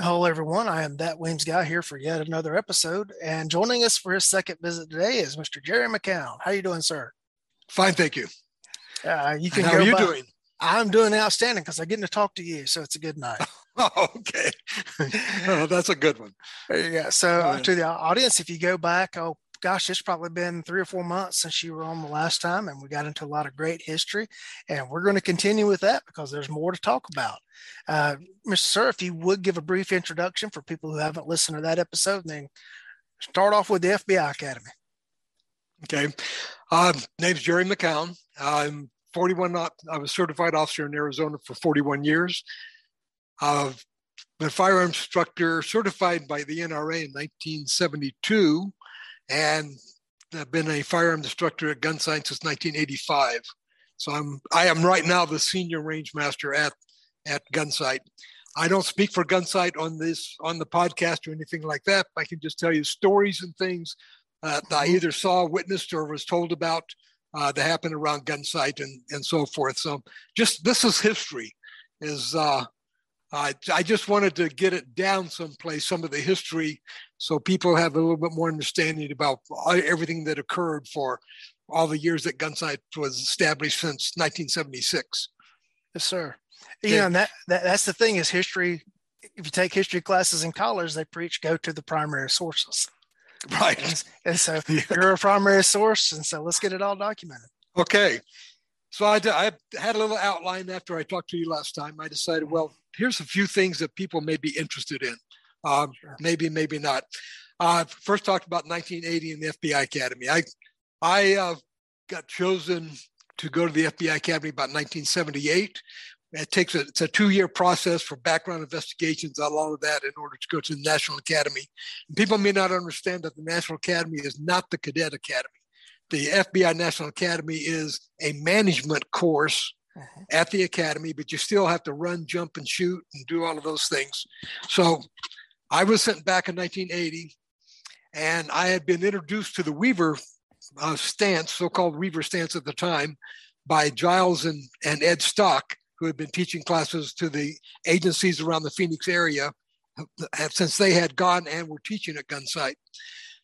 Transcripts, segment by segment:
Hello, everyone. I am that Weems guy here for yet another episode, and joining us for his second visit today is Mr. Jerry McCown. How you doing, sir? Fine, thank you. Uh, you can. How are you by- doing? I'm doing outstanding because I get to talk to you, so it's a good night. Oh, okay, oh, that's a good one. Yeah. So uh, Yeah. to the audience, if you go back, oh gosh, it's probably been three or four months since you were on the last time, and we got into a lot of great history, and we're going to continue with that because there's more to talk about. Uh, Mr. Sir, if you would give a brief introduction for people who haven't listened to that episode, then start off with the FBI Academy. Okay, uh, name's Jerry McCown. I'm 41. not- I was certified officer in Arizona for 41 years. I've been a firearms instructor certified by the NRA in 1972, and I've been a firearms instructor at Gunsight since 1985. So I'm I am right now the senior range master at at Gunsight. I don't speak for Gunsight on this on the podcast or anything like that. I can just tell you stories and things uh, that I either saw, witnessed, or was told about uh, that happened around Gunsight and and so forth. So just this is history. Is uh, I I just wanted to get it down someplace, some of the history, so people have a little bit more understanding about uh, everything that occurred for all the years that Gunsight was established since 1976. Yes, sir. Okay. You know, and that, that that's the thing is history. If you take history classes in college, they preach go to the primary sources. Right. And, and so Yeah. you're a primary source, and so let's get it all documented. Okay. So I, I had a little outline after I talked to you last time. I decided, well, here's a few things that people may be interested in. Um, Sure. maybe, maybe not. Uh, first talked about 1980 and the FBI Academy. I, I uh, got chosen to go to the FBI Academy about 1978. It takes a, it's a two-year process for background investigations, a lot of that in order to go to the National Academy. And people may not understand that the National Academy is not the Cadet Academy the FBI National Academy is a management course Mhm. at the academy, but you still have to run, jump, and shoot and do all of those things. So I was sent back in 1980, and I had been introduced to the Weaver uh, stance, so called Weaver stance at the time, by Giles and, and Ed Stock, who had been teaching classes to the agencies around the Phoenix area uh, since they had gone and were teaching at Gunsight.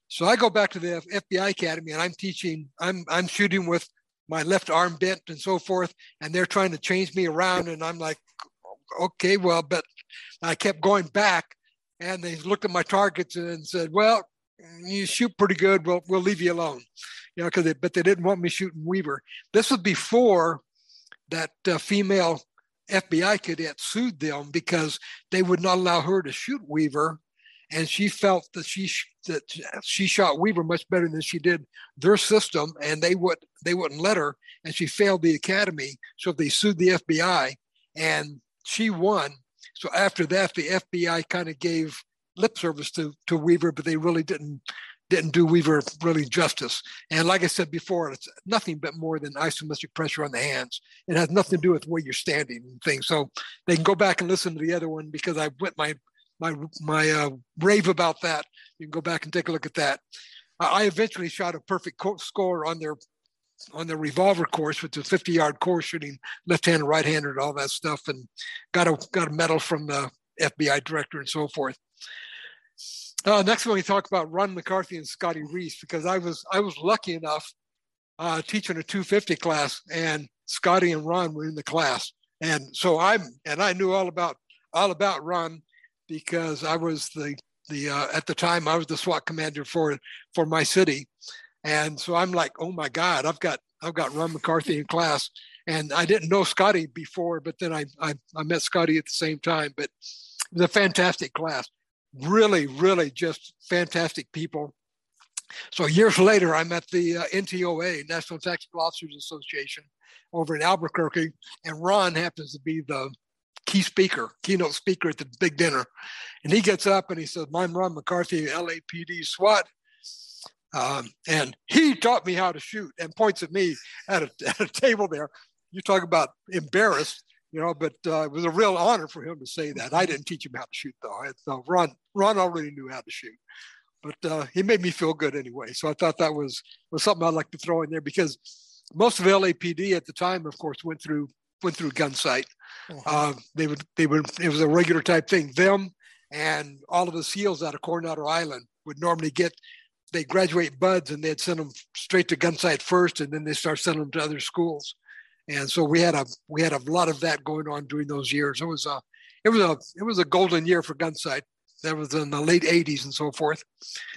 So I go back to the FBI Academy and I'm teaching, I'm I'm shooting with my left arm bent and so forth, and they're trying to change me around, and I'm like, okay, well, but I kept going back, and they looked at my targets and said, well, you shoot pretty good. We'll we'll leave you alone, you know, because they, but they didn't want me shooting Weaver. This was before that uh, female FBI cadet sued them because they would not allow her to shoot Weaver and she felt that she that she shot Weaver much better than she did their system, and they would they wouldn't let her, and she failed the academy. So they sued the FBI, and she won. So after that, the FBI kind of gave lip service to to Weaver, but they really didn't didn't do Weaver really justice. And like I said before, it's nothing but more than isometric pressure on the hands. It has nothing to do with where you're standing and things. So they can go back and listen to the other one because I went my my my uh, rave about that. You can go back and take a look at that. I eventually shot a perfect co- score on their on their revolver course, which is 50 yard course shooting left handed, right handed, all that stuff, and got a got a medal from the FBI director and so forth. Uh, next one we talk about Ron McCarthy and Scotty Reitz because I was I was lucky enough uh, teaching a 250 class and Scotty and Ron were in the class and so I'm and I knew all about all about Ron because I was the the uh, at the time I was the SWAT commander for for my city, and so I'm like, oh my God, I've got I've got Ron McCarthy in class, and I didn't know Scotty before, but then I I, I met Scotty at the same time. But it was a fantastic class, really, really just fantastic people. So years later, I'm at the uh, NTOA, National Tactical Officers Association, over in Albuquerque, and Ron happens to be the key speaker, keynote speaker at the big dinner. And he gets up and he says, I'm Ron McCarthy, LAPD SWAT. Um, and he taught me how to shoot and points at me at a, at a table there. You talk about embarrassed, you know, but uh, it was a real honor for him to say that. I didn't teach him how to shoot though. So Ron, Ron already knew how to shoot, but uh, he made me feel good anyway. So I thought that was, was something I'd like to throw in there because most of LAPD at the time, of course, went through went through gun sight. Mhm. Uh, they would they would it was a regular type thing. Them and all of the SEALs out of Coronado Island would normally get they graduate BUD/S and they'd send them straight to Gunsight first, and then they start sending them to other schools. And so we had a we had a lot of that going on during those years. It was a it was a it was a golden year for Gunsight. That was in the late '80s and so forth.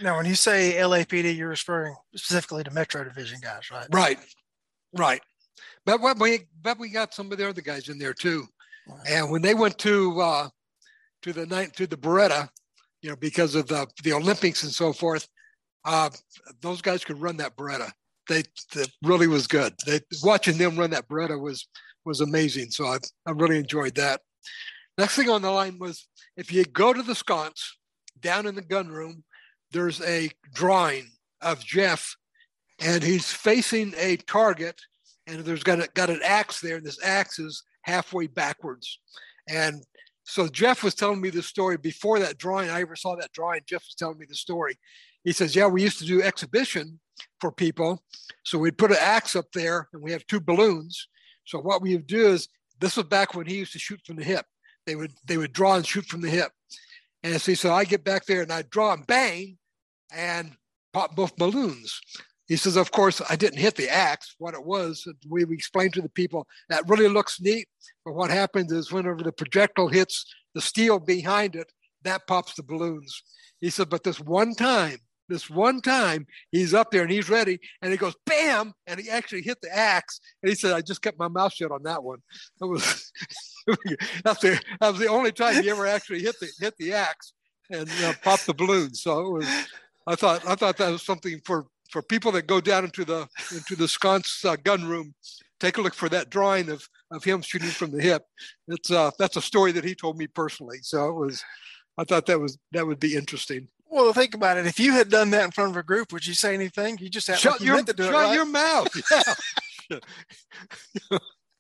Now, when you say LAPD, you're referring specifically to Metro Division guys, right? Right, right. But we but we got some of the other guys in there too. And when they went to uh, to the night to the Beretta, you know, because of the the Olympics and so forth, uh, those guys could run that Beretta. They, they really was good. They watching them run that Beretta was was amazing. So I I really enjoyed that. Next thing on the line was if you go to the sconce down in the gun room, there's a drawing of Jeff, and he's facing a target, and there's got a, got an axe there, and this axe is halfway backwards, and so Jeff was telling me the story before that drawing. I ever saw that drawing. Jeff was telling me the story. He says, "Yeah, we used to do exhibition for people, so we'd put an axe up there, and we have two balloons. So what we would do is this was back when he used to shoot from the hip. They would they would draw and shoot from the hip. And see, so I get back there and I draw and bang, and pop both balloons. He says, of course, I didn't hit the axe. What it was, we, explained to the people that really looks neat. But what happens is whenever the projectile hits the steel behind it, that pops the balloons. He said, but this one time, this one time, he's up there and he's ready, and he goes bam, and he actually hit the axe. And he said, I just kept my mouth shut on that one. It was that's the that was the only time he ever actually hit the hit the axe and uh, popped the balloon. So it was. I thought I thought that was something for for people that go down into the into the sconce uh, gun room. Take a look for that drawing of of him shooting from the hip. It's uh that's a story that he told me personally. So it was. I thought that was that would be interesting. Well, think about it. If you had done that in front of a group, would you say anything? You just shut like your shut it, right? your mouth. Yeah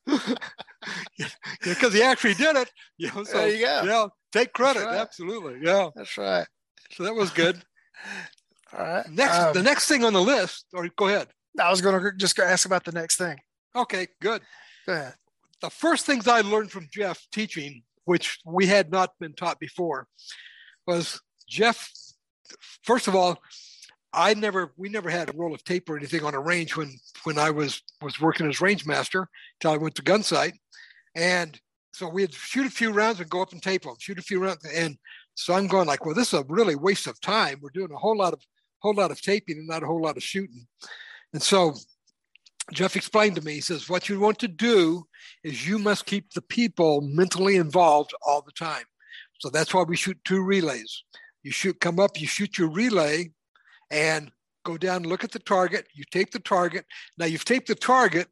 because he actually did it. You know, so, there you go. You know, take credit. Right. Absolutely. Yeah. That's right. So that was good. All right. Next, um, the next thing on the list, or go ahead. I was going to just ask about the next thing. Okay, good. Go ahead. The first things I learned from Jeff teaching, which we had not been taught before, was Jeff. First of all, I never, we never had a roll of tape or anything on a range when when I was was working as range master until I went to Gunsight, and so we'd shoot a few rounds and go up and tape them, shoot a few rounds, and so I'm going like, well, this is a really waste of time. We're doing a whole lot of whole lot of taping and not a whole lot of shooting, and so Jeff explained to me. He says, what you want to do is you must keep the people mentally involved all the time. So that's why we shoot two relays. You shoot, come up, you shoot your relay, and go down look at the target. You tape the target. Now you've taped the target.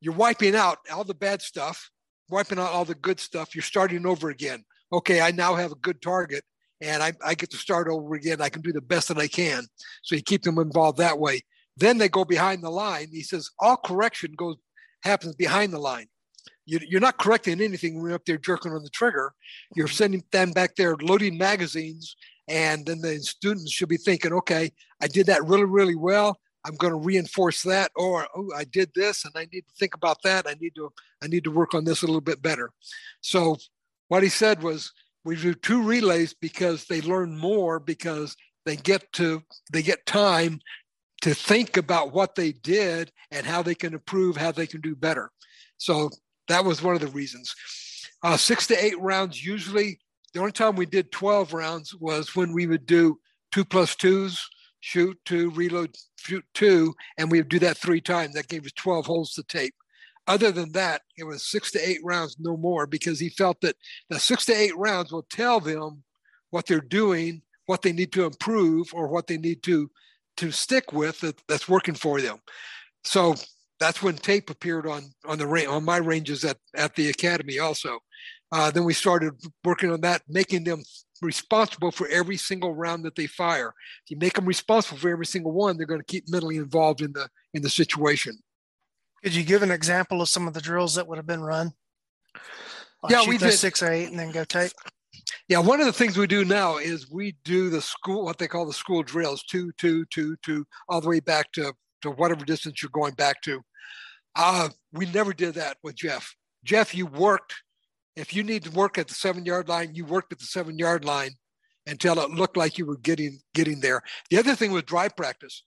You're wiping out all the bad stuff, wiping out all the good stuff. You're starting over again. Okay, I now have a good target and I, I get to start over again. I can do the best that I can. So you keep them involved that way. Then they go behind the line. He says all correction goes happens behind the line. You, you're not correcting anything when you're up there jerking on the trigger. You're sending them back there loading magazines and then the students should be thinking, okay, I did that really, really well. I'm going to reinforce that, or oh, I did this, and I need to think about that. I need to, I need to work on this a little bit better. So, what he said was, we do two relays because they learn more because they get to, they get time to think about what they did and how they can improve, how they can do better. So that was one of the reasons. Uh, six to eight rounds usually the only time we did 12 rounds was when we would do two plus twos, shoot two, reload, shoot two, and we would do that three times. That gave us 12 holes to tape. Other than that, it was six to eight rounds, no more, because he felt that the six to eight rounds will tell them what they're doing, what they need to improve, or what they need to to stick with that, that's working for them. So that's when tape appeared on on the on my ranges at at the academy also. Uh, then we started working on that, making them responsible for every single round that they fire. If you make them responsible for every single one, they're going to keep mentally involved in the in the situation. Could you give an example of some of the drills that would have been run? Like yeah, we did six or eight, and then go take. Yeah, one of the things we do now is we do the school, what they call the school drills, two, two, two, two, all the way back to to whatever distance you're going back to. Uh, we never did that with Jeff. Jeff, you worked if you need to work at the seven yard line, you worked at the seven yard line until it looked like you were getting getting there. The other thing was dry practice.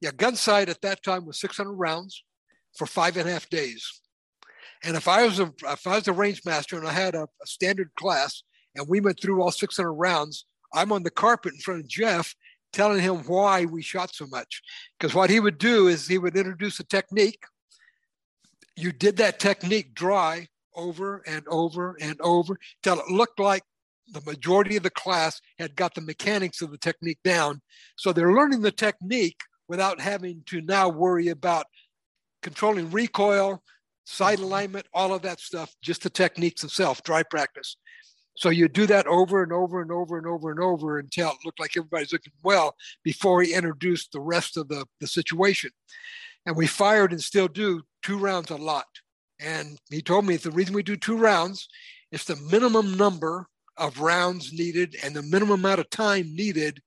Yeah, gun sight at that time was 600 rounds for five and a half days. And if I was a if I was a range master and I had a, a standard class and we went through all 600 rounds, I'm on the carpet in front of Jeff telling him why we shot so much. Because what he would do is he would introduce a technique. You did that technique dry over and over and over till it looked like the majority of the class had got the mechanics of the technique down. So they're learning the technique without having to now worry about controlling recoil, sight alignment, all of that stuff, just the techniques itself, dry practice. So you do that over and over and over and over and over until it looked like everybody's looking well before he introduced the rest of the, the situation. And we fired and still do two rounds a lot. And he told me the reason we do two rounds is the minimum number of rounds needed and the minimum amount of time needed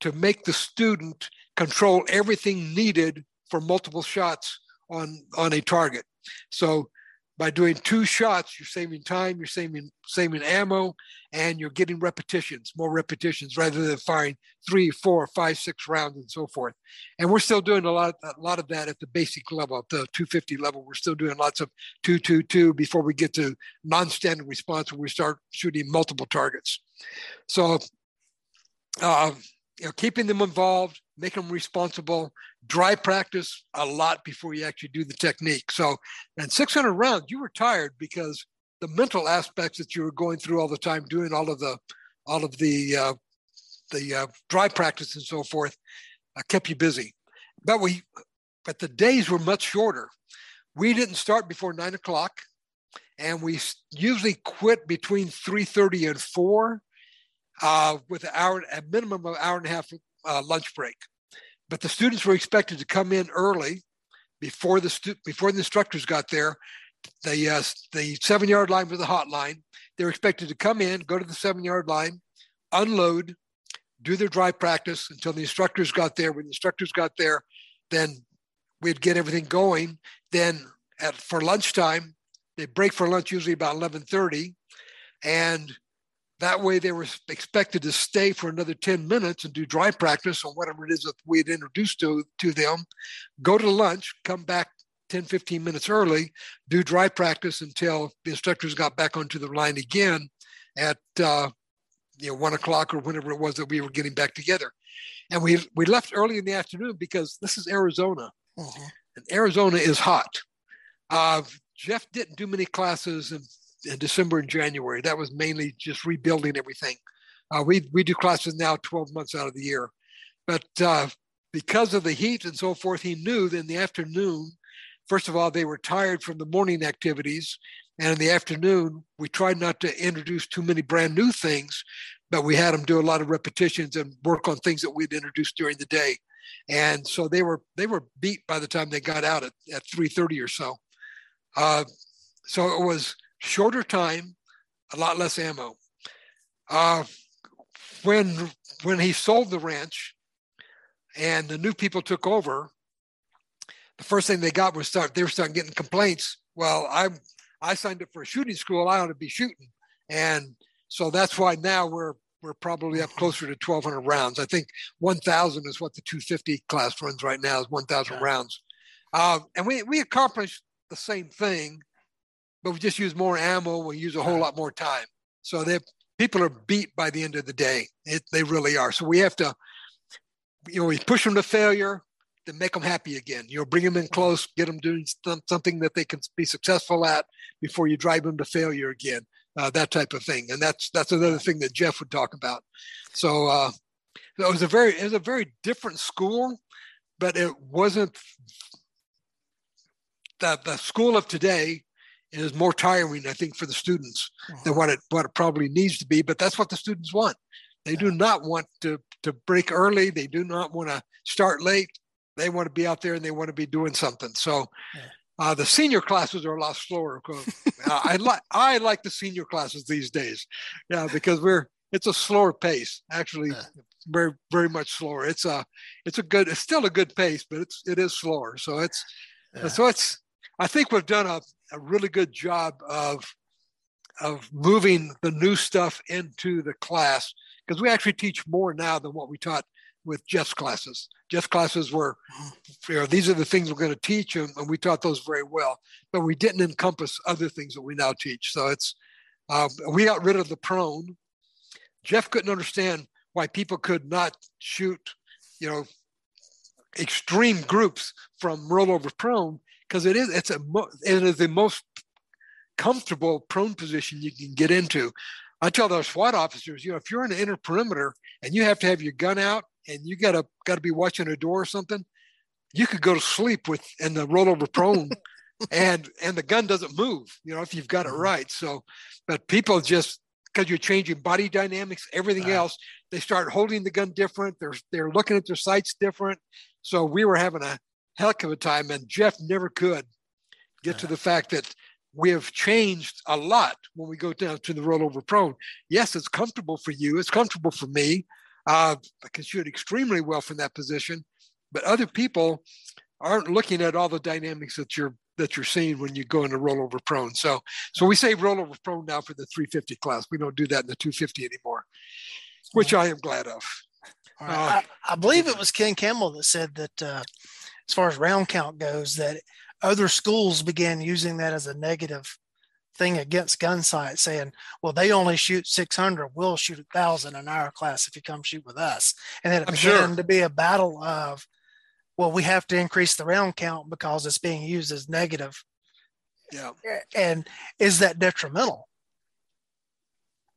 to make the student control everything needed for multiple shots on, on a target. So by doing two shots, you're saving time, you're saving saving ammo, and you're getting repetitions, more repetitions, rather than firing three, four, five, six rounds and so forth. And we're still doing a lot, a lot of that at the basic level, at the 250 level. We're still doing lots of two, two, two before we get to non-standard response, where we start shooting multiple targets. So, uh, you know, keeping them involved, making them responsible, dry practice a lot before you actually do the technique. So, and 600 rounds, you were tired because the mental aspects that you were going through all the time, doing all of the, all of the, uh, the uh, dry practice and so forth, uh, kept you busy. But we, but the days were much shorter. We didn't start before nine o'clock, and we usually quit between 3:30 and four, uh, with an hour, a minimum of hour and a half uh, lunch break. But the students were expected to come in early before the stu- before the instructors got there. The uh, the seven yard line was the hotline. They were expected to come in, go to the seven yard line, unload, do their dry practice until the instructors got there. When the instructors got there, then we'd get everything going. Then at for lunchtime, they break for lunch usually about eleven thirty, and that way, they were expected to stay for another 10 minutes and do dry practice on whatever it is that we had introduced to, to them, go to lunch, come back 10, 15 minutes early, do dry practice until the instructors got back onto the line again at uh, you know one o'clock or whenever it was that we were getting back together. And we we left early in the afternoon because this is Arizona, uh-huh. and Arizona is hot. Uh, Jeff didn't do many classes in December and January. That was mainly just rebuilding everything. Uh, we we do classes now 12 months out of the year, but uh, because of the heat and so forth, he knew that in the afternoon, first of all, they were tired from the morning activities, and in the afternoon, we tried not to introduce too many brand new things, but we had them do a lot of repetitions and work on things that we'd introduced during the day, and so they were they were beat by the time they got out at at 3:30 or so. Uh, so it was shorter time, a lot less ammo. Uh, when when he sold the ranch and the new people took over, the first thing they got was start they were starting getting complaints. Well, I I signed up for a shooting school. I ought to be shooting, and so that's why now we're we're probably up closer to 1,200 rounds. I think 1,000 is what the 250 class runs right now is 1,000 yeah. rounds, uh, and we we accomplished the same thing but we just use more ammo. We use a whole lot more time. So they people are beat by the end of the day. It, they really are. So we have to, you know, we push them to failure to make them happy again. You know, bring them in close, get them doing something that they can be successful at before you drive them to failure again. Uh, that type of thing, and that's that's another thing that Jeff would talk about. So uh, it was a very it was a very different school, but it wasn't the the school of today is more tiring, I think, for the students mm-hmm. than what it what it probably needs to be. But that's what the students want. They do not want to to break early. They do not want to start late. They want to be out there and they want to be doing something. So. Uh, the senior classes are a lot slower. I like I like the senior classes these days, yeah, because we're it's a slower pace. Actually, yeah. very very much slower. It's a it's a good it's still a good pace, but it's it is slower. So it's yeah. so it's I think we've done a, a really good job of of moving the new stuff into the class because we actually teach more now than what we taught with Jeff's classes. Jeff's classes were, you know, these are the things we're going to teach, and, and we taught those very well, but we didn't encompass other things that we now teach. So it's, uh, we got rid of the prone. Jeff couldn't understand why people could not shoot, you know, extreme groups from rollover prone because it is it's a it is the most comfortable prone position you can get into. I tell those SWAT officers, you know, if you're in the inner perimeter and you have to have your gun out and you gotta gotta be watching a door or something, you could go to sleep with in the rollover prone and and the gun doesn't move, you know, if you've got it mm-hmm. right. So but people just because you're changing body dynamics, everything right. else, they start holding the gun different. They're they're looking at their sights different. So we were having a heck of a time, and Jeff never could get to the fact that we have changed a lot when we go down to the rollover prone. Yes, it's comfortable for you. It's comfortable for me. Uh, I can shoot extremely well from that position, but other people aren't looking at all the dynamics that you're that you're seeing when you go into rollover prone. So, so we say rollover prone now for the 350 class. We don't do that in the 250 anymore, which I am glad of. Uh, I, I, believe it was Ken Campbell that said that uh, as far as round count goes, that other schools began using that as a negative thing against gun sight, saying, "Well, they only shoot 600. We'll shoot thousand in our class if you come shoot with us." And then it I'm began sure. to be a battle of, "Well, we have to increase the round count because it's being used as negative." Yeah. And is that detrimental?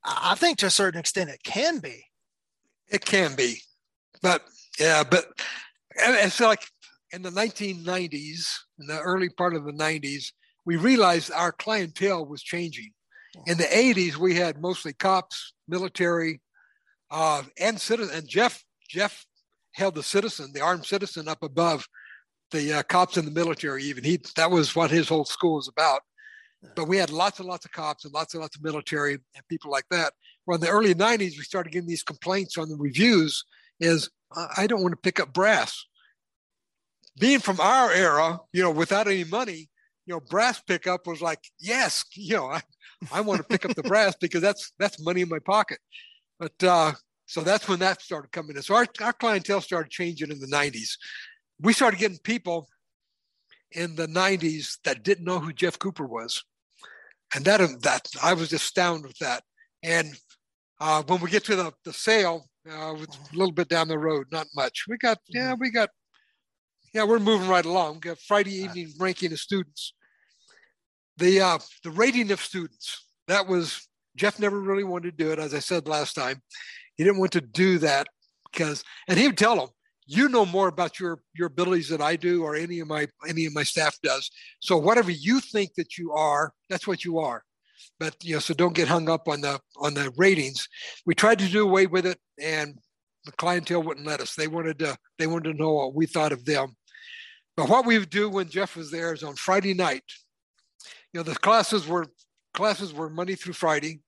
I think to a certain extent it can be. It can be, but yeah, but it's like in the 1990s, in the early part of the 90s, we realized our clientele was changing. In the 80s, we had mostly cops, military, uh, and citizen. And Jeff Jeff held the citizen, the armed citizen, up above the uh, cops in the military. Even he that was what his whole school was about. But we had lots and lots of cops and lots and lots of military and people like that. Well, in the early 90s, we started getting these complaints on the reviews. Is I don't want to pick up brass being from our era, you know, without any money, you know, brass pickup was like, yes, you know, I, I want to pick up the brass because that's that's money in my pocket. But uh, so that's when that started coming in. So our, our clientele started changing in the 90s. We started getting people in the 90s that didn't know who Jeff Cooper was. And that that I was astounded with that. And uh, when we get to the, the sale, uh, a little bit down the road, not much. We got, yeah, mm-hmm. we got yeah, we're moving right along. We've got Friday evening ranking of students. The uh, the rating of students that was Jeff never really wanted to do it. As I said last time, he didn't want to do that because, and he would tell them, "You know more about your your abilities than I do, or any of my any of my staff does. So whatever you think that you are, that's what you are." But you know, so don't get hung up on the on the ratings. We tried to do away with it, and the clientele wouldn't let us. They wanted to they wanted to know what we thought of them. But what we would do when Jeff was there is on Friday night, you know, the classes were classes were Monday through Friday.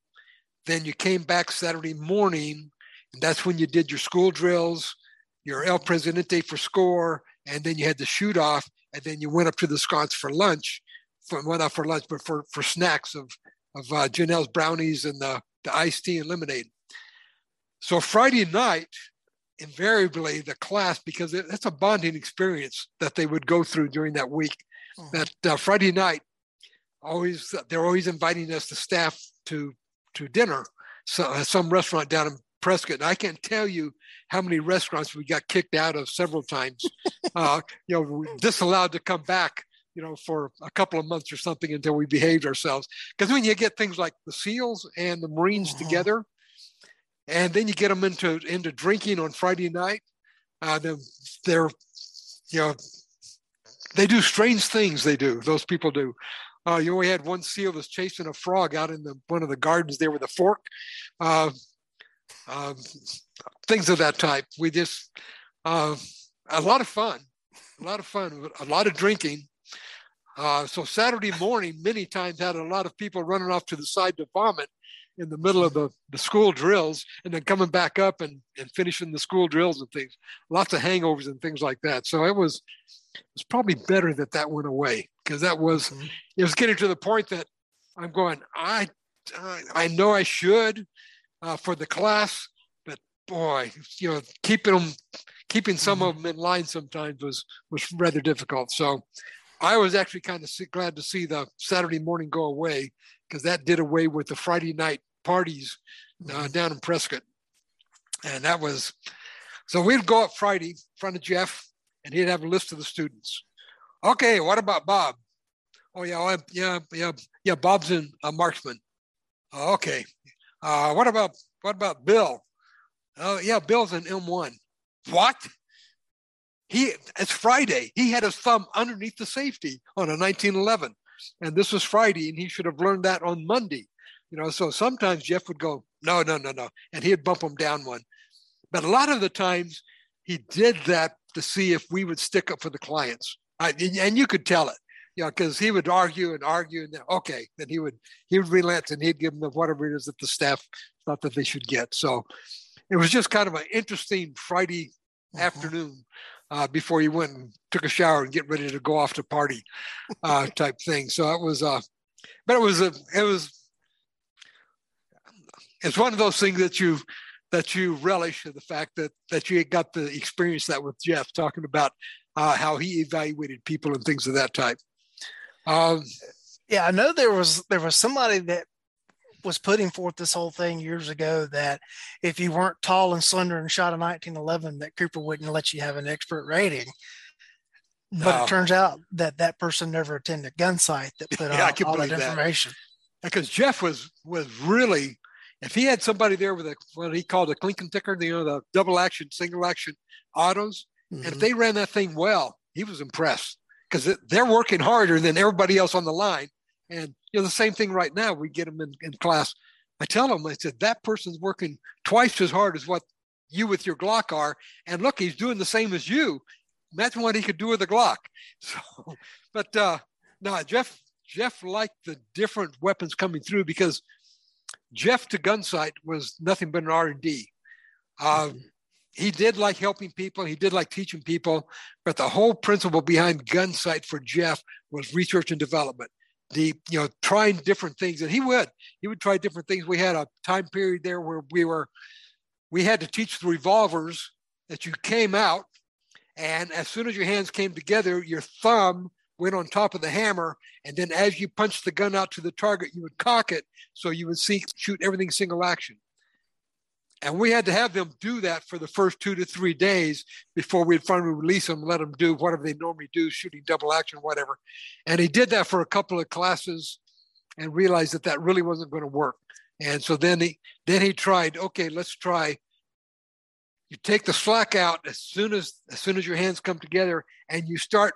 Then you came back Saturday morning, and that's when you did your school drills, your El Presidente for score, and then you had the shoot off, and then you went up to the sconce for lunch. For, well, not for lunch, but for, for snacks of of uh, Janelle's brownies and the, the iced tea and lemonade. So Friday night, invariably the class because it, it's a bonding experience that they would go through during that week. Mm-hmm. That uh, Friday night, always they're always inviting us, the staff, to to dinner. So uh, some restaurant down in Prescott, and I can't tell you how many restaurants we got kicked out of several times. uh, you know, disallowed to come back. You know, for a couple of months or something until we behaved ourselves. Because when you get things like the SEALs and the Marines mm-hmm. together, and then you get them into into drinking on Friday night. Uh, they're, you know, they do strange things. They do. Those people do. Uh, you only had one seal that's chasing a frog out in the one of the gardens there with a fork. Uh, uh, things of that type. We just uh, a lot of fun, a lot of fun, a lot of drinking. Uh, so Saturday morning, many times had a lot of people running off to the side to vomit in the middle of the, the school drills and then coming back up and, and finishing the school drills and things lots of hangovers and things like that so it was it was probably better that that went away because that was mm-hmm. it was getting to the point that i'm going i uh, I know I should uh, for the class, but boy, you know, keeping them, keeping some mm-hmm. of them in line sometimes was was rather difficult. So I was actually kind of glad to see the Saturday morning go away because that did away with the Friday night parties uh, mm-hmm. down in Prescott, and that was so we'd go up Friday in front of Jeff, and he'd have a list of the students. Okay, what about Bob? Oh yeah, yeah, yeah, yeah. Bob's in a marksman. Oh, okay. Uh, what about what about Bill? Oh yeah, Bill's an M1. What? He it's Friday. He had his thumb underneath the safety on a 1911, and this was Friday, and he should have learned that on Monday. You know, so sometimes Jeff would go, no, no, no, no, and he'd bump him down one. But a lot of the times he did that to see if we would stick up for the clients. I, and you could tell it you know, because he would argue and argue, and then, okay, then he would he would relent and he'd give them whatever it is that the staff thought that they should get. So it was just kind of an interesting Friday mm-hmm. afternoon uh, before you went and took a shower and get ready to go off to party uh, type thing. So it was, uh, but it was a it was it's one of those things that you that you relish the fact that that you got the experience that with Jeff talking about uh, how he evaluated people and things of that type. Um, yeah, I know there was there was somebody that was putting forth this whole thing years ago that if you weren't tall and slender and shot a 1911, that Cooper wouldn't let you have an expert rating. But no. it turns out that that person never attended Gunsight that put yeah, out all that information. That. Because Jeff was was really, if he had somebody there with a what he called a Klinken ticker, you know, the double action, single action autos, mm-hmm. and if mm-hmm. they ran that thing well, he was impressed because they're working harder than everybody else on the line. And you know the same thing right now. We get them in, in class. I tell them, I said that person's working twice as hard as what you with your Glock are, and look, he's doing the same as you. Imagine what he could do with a Glock. So, but uh, no, Jeff Jeff liked the different weapons coming through because Jeff to Gunsight was nothing but an R and D. Uh, mm-hmm he did like helping people. He did like teaching people, but the whole principle behind Gunsight for Jeff was research and development. The you know trying different things, and he would he would try different things. We had a time period there where we were we had to teach the revolvers that you came out, and as soon as your hands came together, your thumb went on top of the hammer, and then as you punched the gun out to the target, you would cock it so you would see shoot everything single action. And we had to have them do that for the first two to three days before we'd finally release them, let them do whatever they normally do, shooting double action, whatever. And he did that for a couple of classes and realized that that really wasn't going to work. And so then he then he tried, okay, let's try. You take the slack out as soon as as soon as your hands come together and you start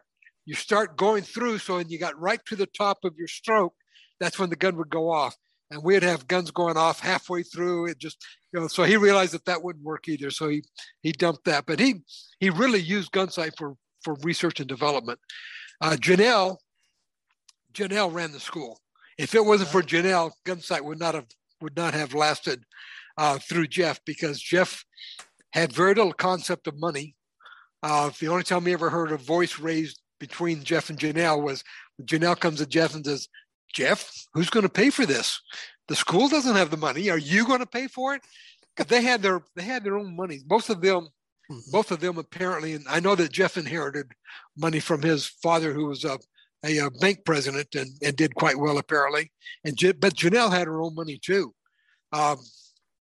you start going through. So when you got right to the top of your stroke, that's when the gun would go off and we'd have guns going off halfway through. It just, you know, so he realized that that wouldn't work either. So he he dumped that. But he he really used Gunsight for for research and development. Uh, Janelle Janelle ran the school. If it wasn't for Janelle, Gunsight would not have would not have lasted uh, through Jeff because Jeff had very little concept of money. Uh, the only time he ever heard a voice raised between Jeff and Janelle was Janelle comes to Jeff and says, Jeff, who's going to pay for this? The school doesn't have the money. Are you going to pay for it? Because they had their they had their own money. Both of them, mm-hmm. both of them apparently, and I know that Jeff inherited money from his father, who was a a, a bank president and, and did quite well apparently. And but Janelle had her own money too, because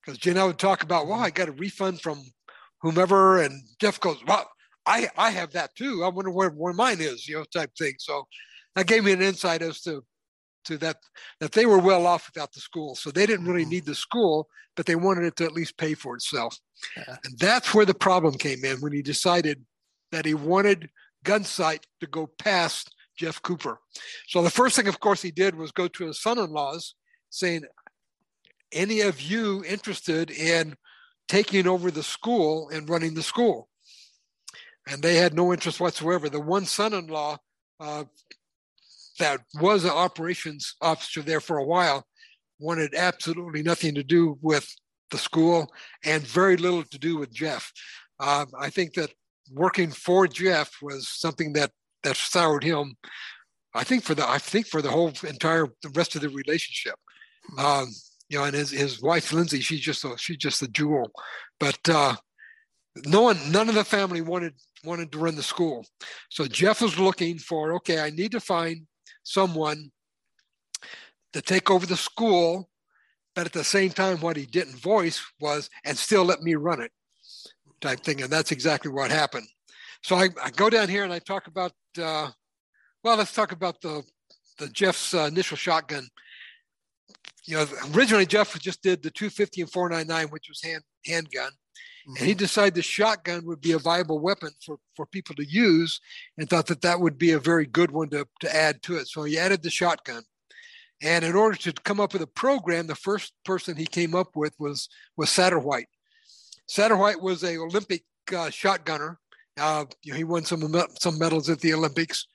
um, Janelle would talk about, well, I got a refund from whomever, and Jeff goes, well, I I have that too. I wonder where where mine is, you know, type thing. So that gave me an insight as to to that that they were well off without the school so they didn't really mm-hmm. need the school but they wanted it to at least pay for itself yeah. and that's where the problem came in when he decided that he wanted gunsight to go past jeff cooper so the first thing of course he did was go to his son-in-laws saying any of you interested in taking over the school and running the school and they had no interest whatsoever the one son-in-law uh, that was an operations officer there for a while wanted absolutely nothing to do with the school and very little to do with Jeff. Um, I think that working for Jeff was something that that soured him. I think for the I think for the whole entire the rest of the relationship. Um, you know, and his, his wife Lindsay, she's just a she's just a jewel. But uh, no one, none of the family wanted wanted to run the school. So Jeff was looking for okay, I need to find someone to take over the school, but at the same time, what he didn't voice was and still let me run it, type thing. And that's exactly what happened. So I, I go down here and I talk about uh, well, let's talk about the the Jeff's uh, initial shotgun. You know, originally Jeff just did the 250 and 499, which was hand handgun. And he decided the shotgun would be a viable weapon for for people to use, and thought that that would be a very good one to to add to it. So he added the shotgun. And in order to come up with a program, the first person he came up with was was Satterwhite. Satterwhite was a Olympic uh, shotgunner. Uh, you know, he won some some medals at the Olympics,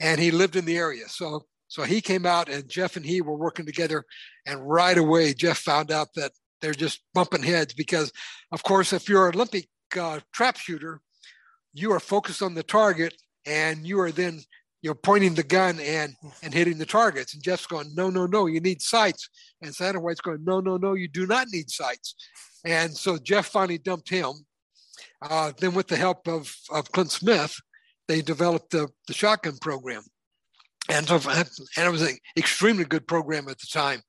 and he lived in the area. So so he came out and Jeff and he were working together. And right away, Jeff found out that they're just bumping heads because, of course, if you're an Olympic uh, trap shooter, you are focused on the target and you are then you know pointing the gun and and hitting the targets. And Jeff's going, no, no, no, you need sights. And Satterwhite's going, no, no, no, you do not need sights. And so Jeff finally dumped him. Uh, then, with the help of, of Clint Smith, they developed the, the shotgun program. And so, and it was an extremely good program at the time.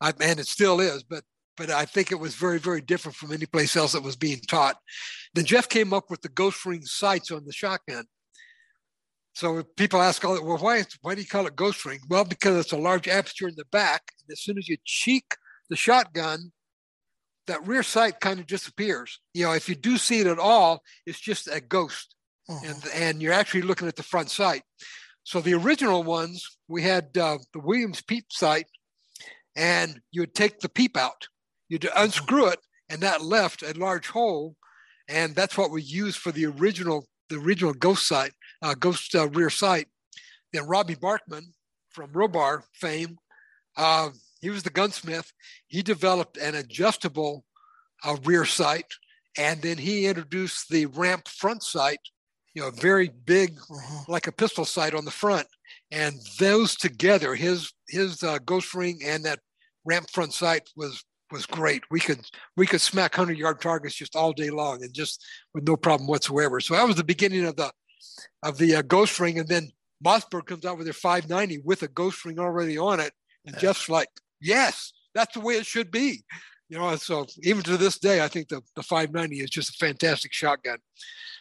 I, and it still is, but but I think it was very, very different from any place else that was being taught. Then Jeff came up with the ghost ring sights on the shotgun. So people ask, all well, why, why do you call it ghost ring? Well, because it's a large aperture in the back. And as soon as you cheek the shotgun, that rear sight kind of disappears. You know, if you do see it at all, it's just a ghost mm-hmm. and, and you're actually looking at the front sight. So the original ones, we had uh, the Williams peep sight, and you would take the peep out, you'd mm-hmm. unscrew it, and that left a large hole, and that's what we used for the original the original ghost sight, uh, ghost uh, rear sight. Then Robbie Barrkman from Robar fame, uh, he was the gunsmith. He developed an adjustable uh, rear sight, and then he introduced the ramp front sight you know, very big, mm-hmm. like a pistol sight on the front. And those together, his his uh, ghost ring and that ramp front sight was was great. We could we could smack hundred yard targets just all day long and just with no problem whatsoever. So that was the beginning of the of the uh, ghost ring, and then Mossberg comes out with their 590 with a ghost ring already on it, and yeah. Jeff's like, "Yes, that's the way it should be." You know, so even to this day, I think the the 590 is just a fantastic shotgun.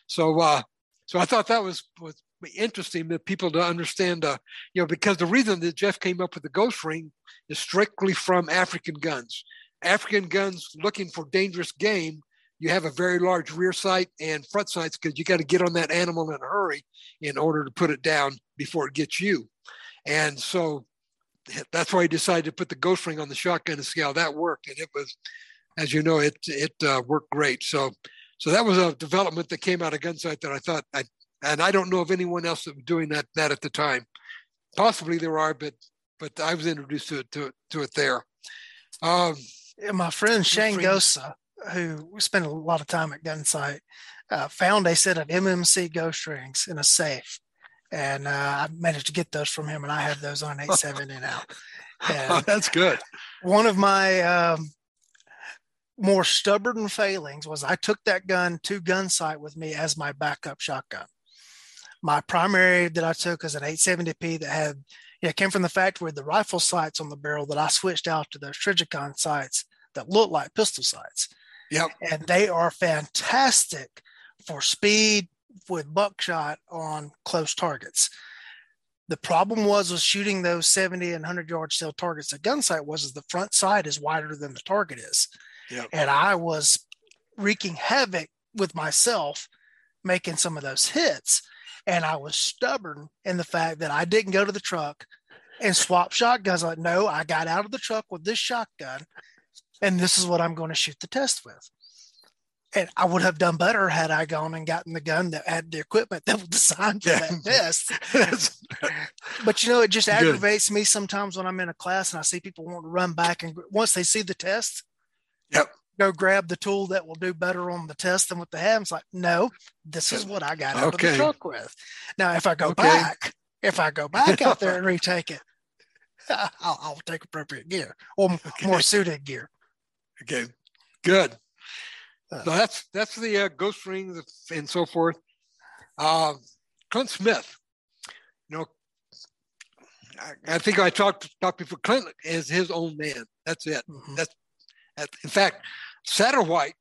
So uh, so I thought that was was interesting that people to understand, uh, you know, because the reason that Jeff came up with the ghost ring is strictly from African guns. African guns looking for dangerous game, you have a very large rear sight and front sights because you got to get on that animal in a hurry in order to put it down before it gets you. And so that's why I decided to put the ghost ring on the shotgun and see how that worked. And it was, as you know, it it uh, worked great. So so that was a development that came out of Gunsight that I thought I, and I don't know of anyone else that was doing that that at the time. Possibly there are, but but I was introduced to it to, to it there. Um, yeah, my friend Shane Gosa, who spent a lot of time at Gunsight, uh, found a set of MMC ghost rings in a safe, and uh, I managed to get those from him, and I have those on 870 now. And oh, that's good. One of my um, more stubborn failings was I took that gun to Gunsight with me as my backup shotgun. My primary that I took is an 870p that had, yeah, came from the factory with the rifle sights on the barrel that I switched out to those Trijicon sights that look like pistol sights. Yep. And they are fantastic for speed with buckshot on close targets. The problem was with shooting those 70 and 100 yard still targets at gunsight was is the front sight is wider than the target is. Yep. And I was wreaking havoc with myself making some of those hits. And I was stubborn in the fact that I didn't go to the truck and swap shotguns. Like, no, I got out of the truck with this shotgun, and this is what I'm going to shoot the test with. And I would have done better had I gone and gotten the gun that had the equipment that was designed for that test. but you know, it just aggravates Good. me sometimes when I'm in a class and I see people want to run back and once they see the test, Yep. Go grab the tool that will do better on the test than what they have. It's like, no, this is what I got out okay. of the truck with. Now, if I go okay. back, if I go back out there and retake it, I'll, I'll, take appropriate gear or okay. more suited gear. Okay, good. Uh, so that's that's the uh, ghost rings and so forth. Uh, Clint Smith, you know, I, I, think I talked talked before. Clint is his own man. That's it. Mm-hmm. That's, that's in fact, Satterwhite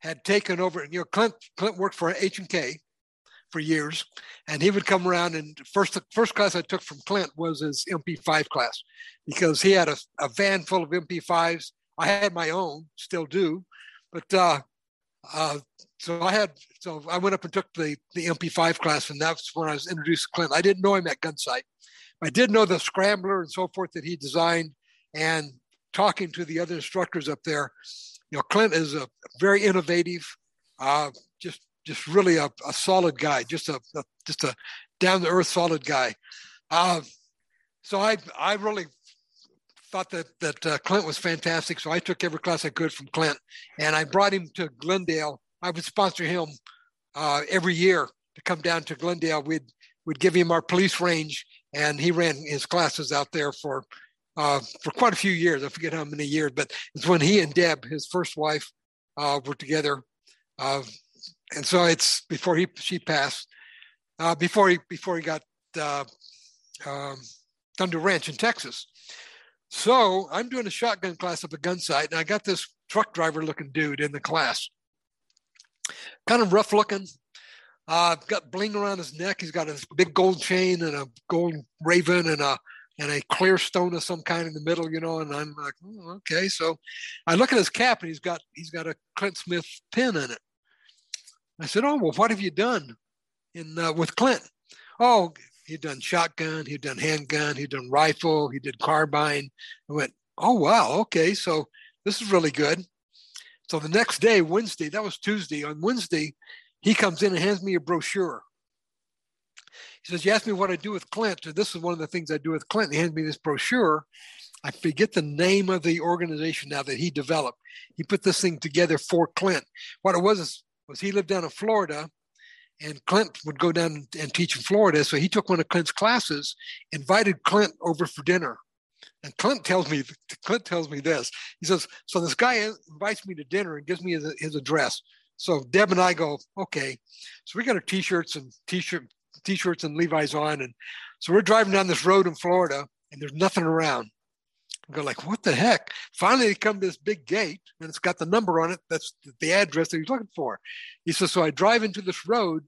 had taken over. and You know, Clint Clint worked for H and K for years, and he would come around. And first first class I took from Clint was his MP5 class, because he had a, a van full of MP5s. I had my own, still do, but uh, uh, so I had so I went up and took the the MP5 class, and that's when I was introduced to Clint. I didn't know him at Gunsite. I did know the scrambler and so forth that he designed, and talking to the other instructors up there, you know, Clint is a very innovative, uh, just just really a, a solid guy, just a, a just a down to earth solid guy. Uh, so I I really thought that that uh, Clint was fantastic. So I took every class I could from Clint, and I brought him to Glendale. I would sponsor him uh, every year to come down to Glendale. We'd we'd give him our police range, and he ran his classes out there for uh, for quite a few years. I forget how many years, but it's when he and Deb, his first wife, uh, were together. Uh, and so it's before he she passed, uh, before he before he got uh, um, Thunder Ranch in Texas. So I'm doing a shotgun class up at Gunsite, and I got this truck driver looking dude in the class. Kind of rough looking, uh, got bling around his neck. He's got a big gold chain and a gold raven and a and a clear stone of some kind in the middle, you know. And I'm like, oh, okay. So I look at his cap and he's got he's got a Clint Smith pin in it. I said, oh well, what have you done in uh, with Clint? Oh, he'd done shotgun, he'd done handgun, he'd done rifle, he did carbine. I went, oh wow, okay, so this is really good. So the next day, Wednesday, that was Tuesday. On Wednesday, he comes in and hands me a brochure he says, You asked me what I do with Clint. this is one of the things I do with Clint. He hands me this brochure. I forget the name of the organization now that he developed. He put this thing together for Clint. What it was was he lived down in Florida and Clint would go down and teach in Florida. So he took one of Clint's classes, invited Clint over for dinner. And Clint tells me, Clint tells me this. He says, so this guy invites me to dinner and gives me his, his address. So Deb and I go, okay. So we got our t-shirts and t-shirt t-shirts and Levi's on. And so we're driving down this road in Florida and there's nothing around. Go like, what the heck? Finally, they come to this big gate and it's got the number on it. That's the address that he's looking for. He says, so I drive into this road.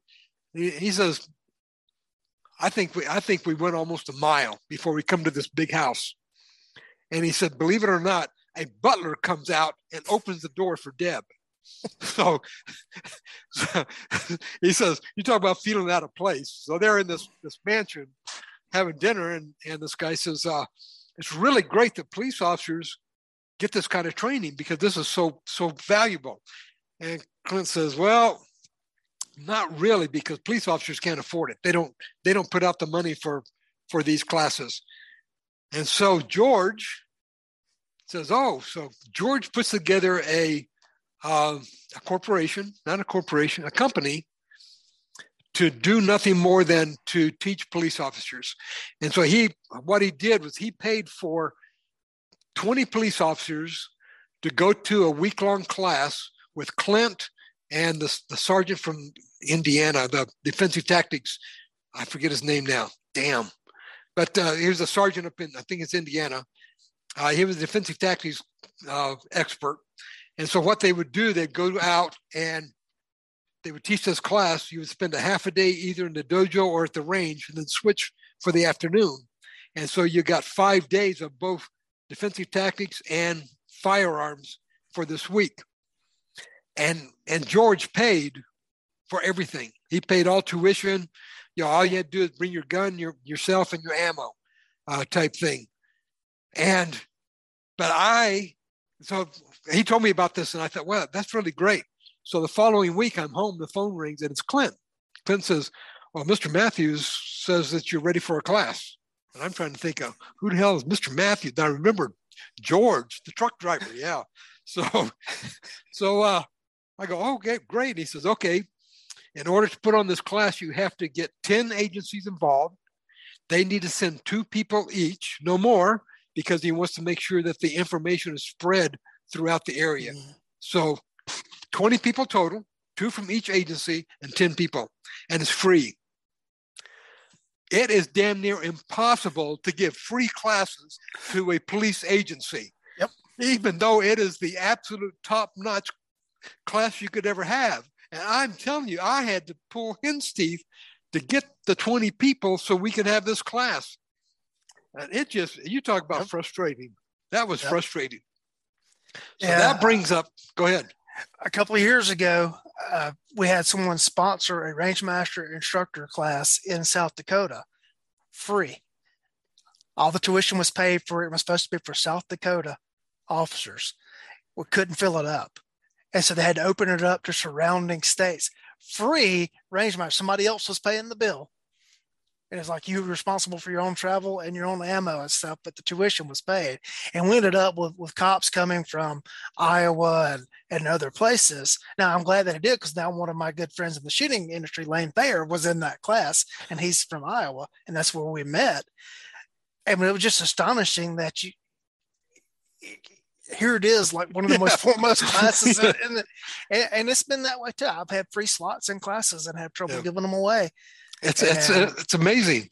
He says, I think we, I think we went almost a mile before we come to this big house. And he said, believe it or not, a butler comes out and opens the door for Deb. so, so, he says, you talk about feeling out of place. So they're in this this mansion having dinner, and and this guy says, uh, it's really great that police officers get this kind of training because this is so so valuable. And Clint says, well, not really because police officers can't afford it. They don't they don't put out the money for for these classes. And so George says, oh, so George puts together a uh, a corporation, not a corporation, a company, to do nothing more than to teach police officers. And so he, what he did was he paid for 20 police officers to go to a week long class with Clint and the, the sergeant from Indiana, the defensive tactics. I forget his name now. Damn. But uh, he was a sergeant up in, I think it's Indiana. Uh, he was a defensive tactics uh, expert. And so what they would do, they'd go out and they would teach this class. You would spend a half a day either in the dojo or at the range and then switch for the afternoon. And so you got five days of both defensive tactics and firearms for this week. And and George paid for everything. He paid all tuition. You know, all you had to do is bring your gun, your yourself, and your ammo, uh, type thing. And but I so he told me about this, and I thought, well, that's really great. So the following week, I'm home, the phone rings, and it's Clint. Clint says, Well, Mr. Matthews says that you're ready for a class. And I'm trying to think of who the hell is Mr. Matthews? And I remember George, the truck driver. Yeah. So, so uh, I go, okay, great. He says, okay, in order to put on this class, you have to get 10 agencies involved. they need to send two people each, no more, because he wants to make sure that the information is spread throughout the area. Mm-hmm. So 20 people total, two from each agency, and 10 people, and it's free. It is damn near impossible to give free classes to a police agency. Yep. Even though it is the absolute top notch class you could ever have. And I'm telling you, I had to pull hen's teeth to get the 20 people so we could have this class. And it just, you talk about yep. frustrating. That was yep. frustrating. So yeah. that brings up, go ahead. A couple of years ago, uh, we had someone sponsor a range master instructor class in South Dakota, free. All the tuition was paid for. It was supposed to be for South Dakota officers. We couldn't fill it up. And so they had to open it up to surrounding states. Free range master. Somebody else was paying the bill. And it's like you were responsible for your own travel and your own ammo and stuff, but the tuition was paid. And we ended up with, with cops coming from Iowa and, and other places. Now I'm glad that I did because now one of my good friends in the shooting industry, Lane Thayer, was in that class and he's from Iowa. And that's where we met. And it was just astonishing that you here it is, like one of the most foremost classes, in, in the, and, and, it's been that way too. I've had free slots in classes and have trouble yeah. giving them away. It's and, it's it's amazing.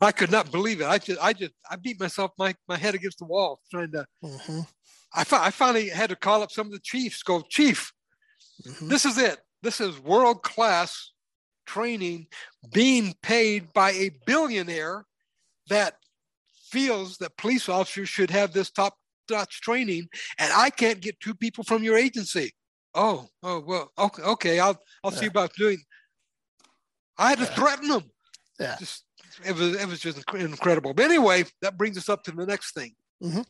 I could not believe it. I just I just I beat myself my my head against the wall trying to. Mm-hmm. I I finally had to call up some of the chiefs. Go, chief, mm-hmm. this is it. This is world class training being paid by a billionaire that feels that police officers should have this top notch training, and I can't get two people from your agency. Oh, oh well, okay, okay I'll I'll yeah. see about doing. I had to threaten them. Yeah, just, it was it was just incredible. But anyway, that brings us up to the next thing. Mm-hmm.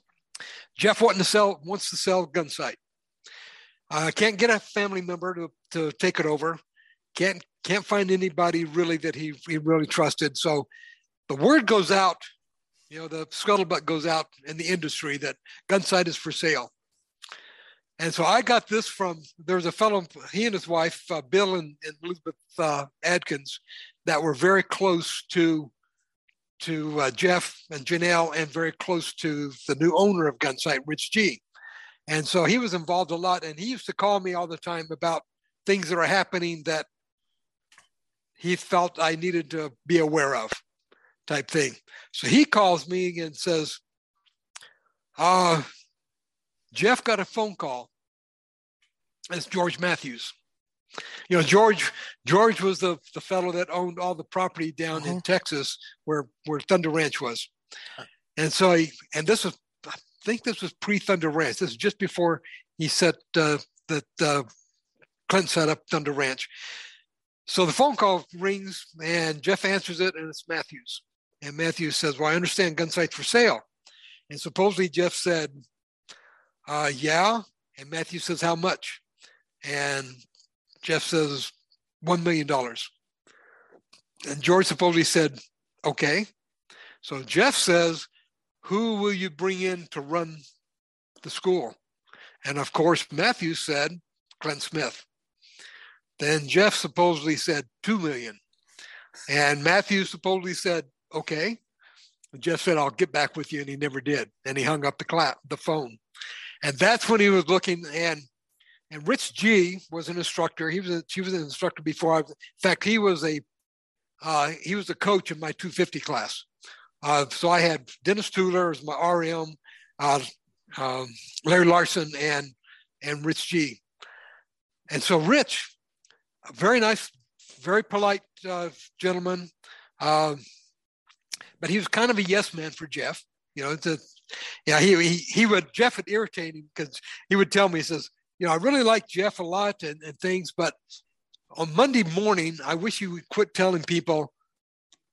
Jeff wanting to sell wants to sell Gunsite. I uh, can't get a family member to, to take it over. Can't can't find anybody really that he, he really trusted. So the word goes out you know, the scuttlebutt goes out in the industry that Gunsite is for sale. And so I got this from there's a fellow, he and his wife, uh, Bill and, and Elizabeth uh, Adkins, that were very close to to uh, Jeff and Janelle, and very close to the new owner of Gunsight, Rich G. And so he was involved a lot, and he used to call me all the time about things that are happening that he felt I needed to be aware of type thing. So he calls me and says, uh, Jeff got a phone call. It's George Matthews. You know, George George was the, the fellow that owned all the property down uh-huh. in Texas where, where Thunder Ranch was. And so he, and this was, I think this was pre Thunder Ranch. This is just before he set uh, that uh, Clinton set up Thunder Ranch. So the phone call rings and Jeff answers it and it's Matthews. And Matthews says, Well, I understand Gunsite's for sale. And supposedly Jeff said, uh, Yeah. And Matthew says, How much? And Jeff says, $1 million. And George supposedly said, Okay. So Jeff says, Who will you bring in to run the school? And of course, Matthew said, Clint Smith. Then Jeff supposedly said, 2 million. And Matthew supposedly said, okay. And Jeff said, I'll get back with you. And he never did. And he hung up the clap, the phone. And that's when he was looking and and Rich G was an instructor. He was a, he was an instructor before I. Was, in fact, he was a uh, he was a coach in my 250 class. Uh, so I had Dennis Tueller as my RM, uh, um, Larry Larson, and and Rich G. And so Rich, a very nice, very polite uh, gentleman. Um, but he was kind of a yes man for Jeff. You know, it's a, yeah, he, he, he would, Jeff would irritate him because he would tell me, he says, you know, I really like Jeff a lot and, and things, but on Monday morning, I wish you would quit telling people,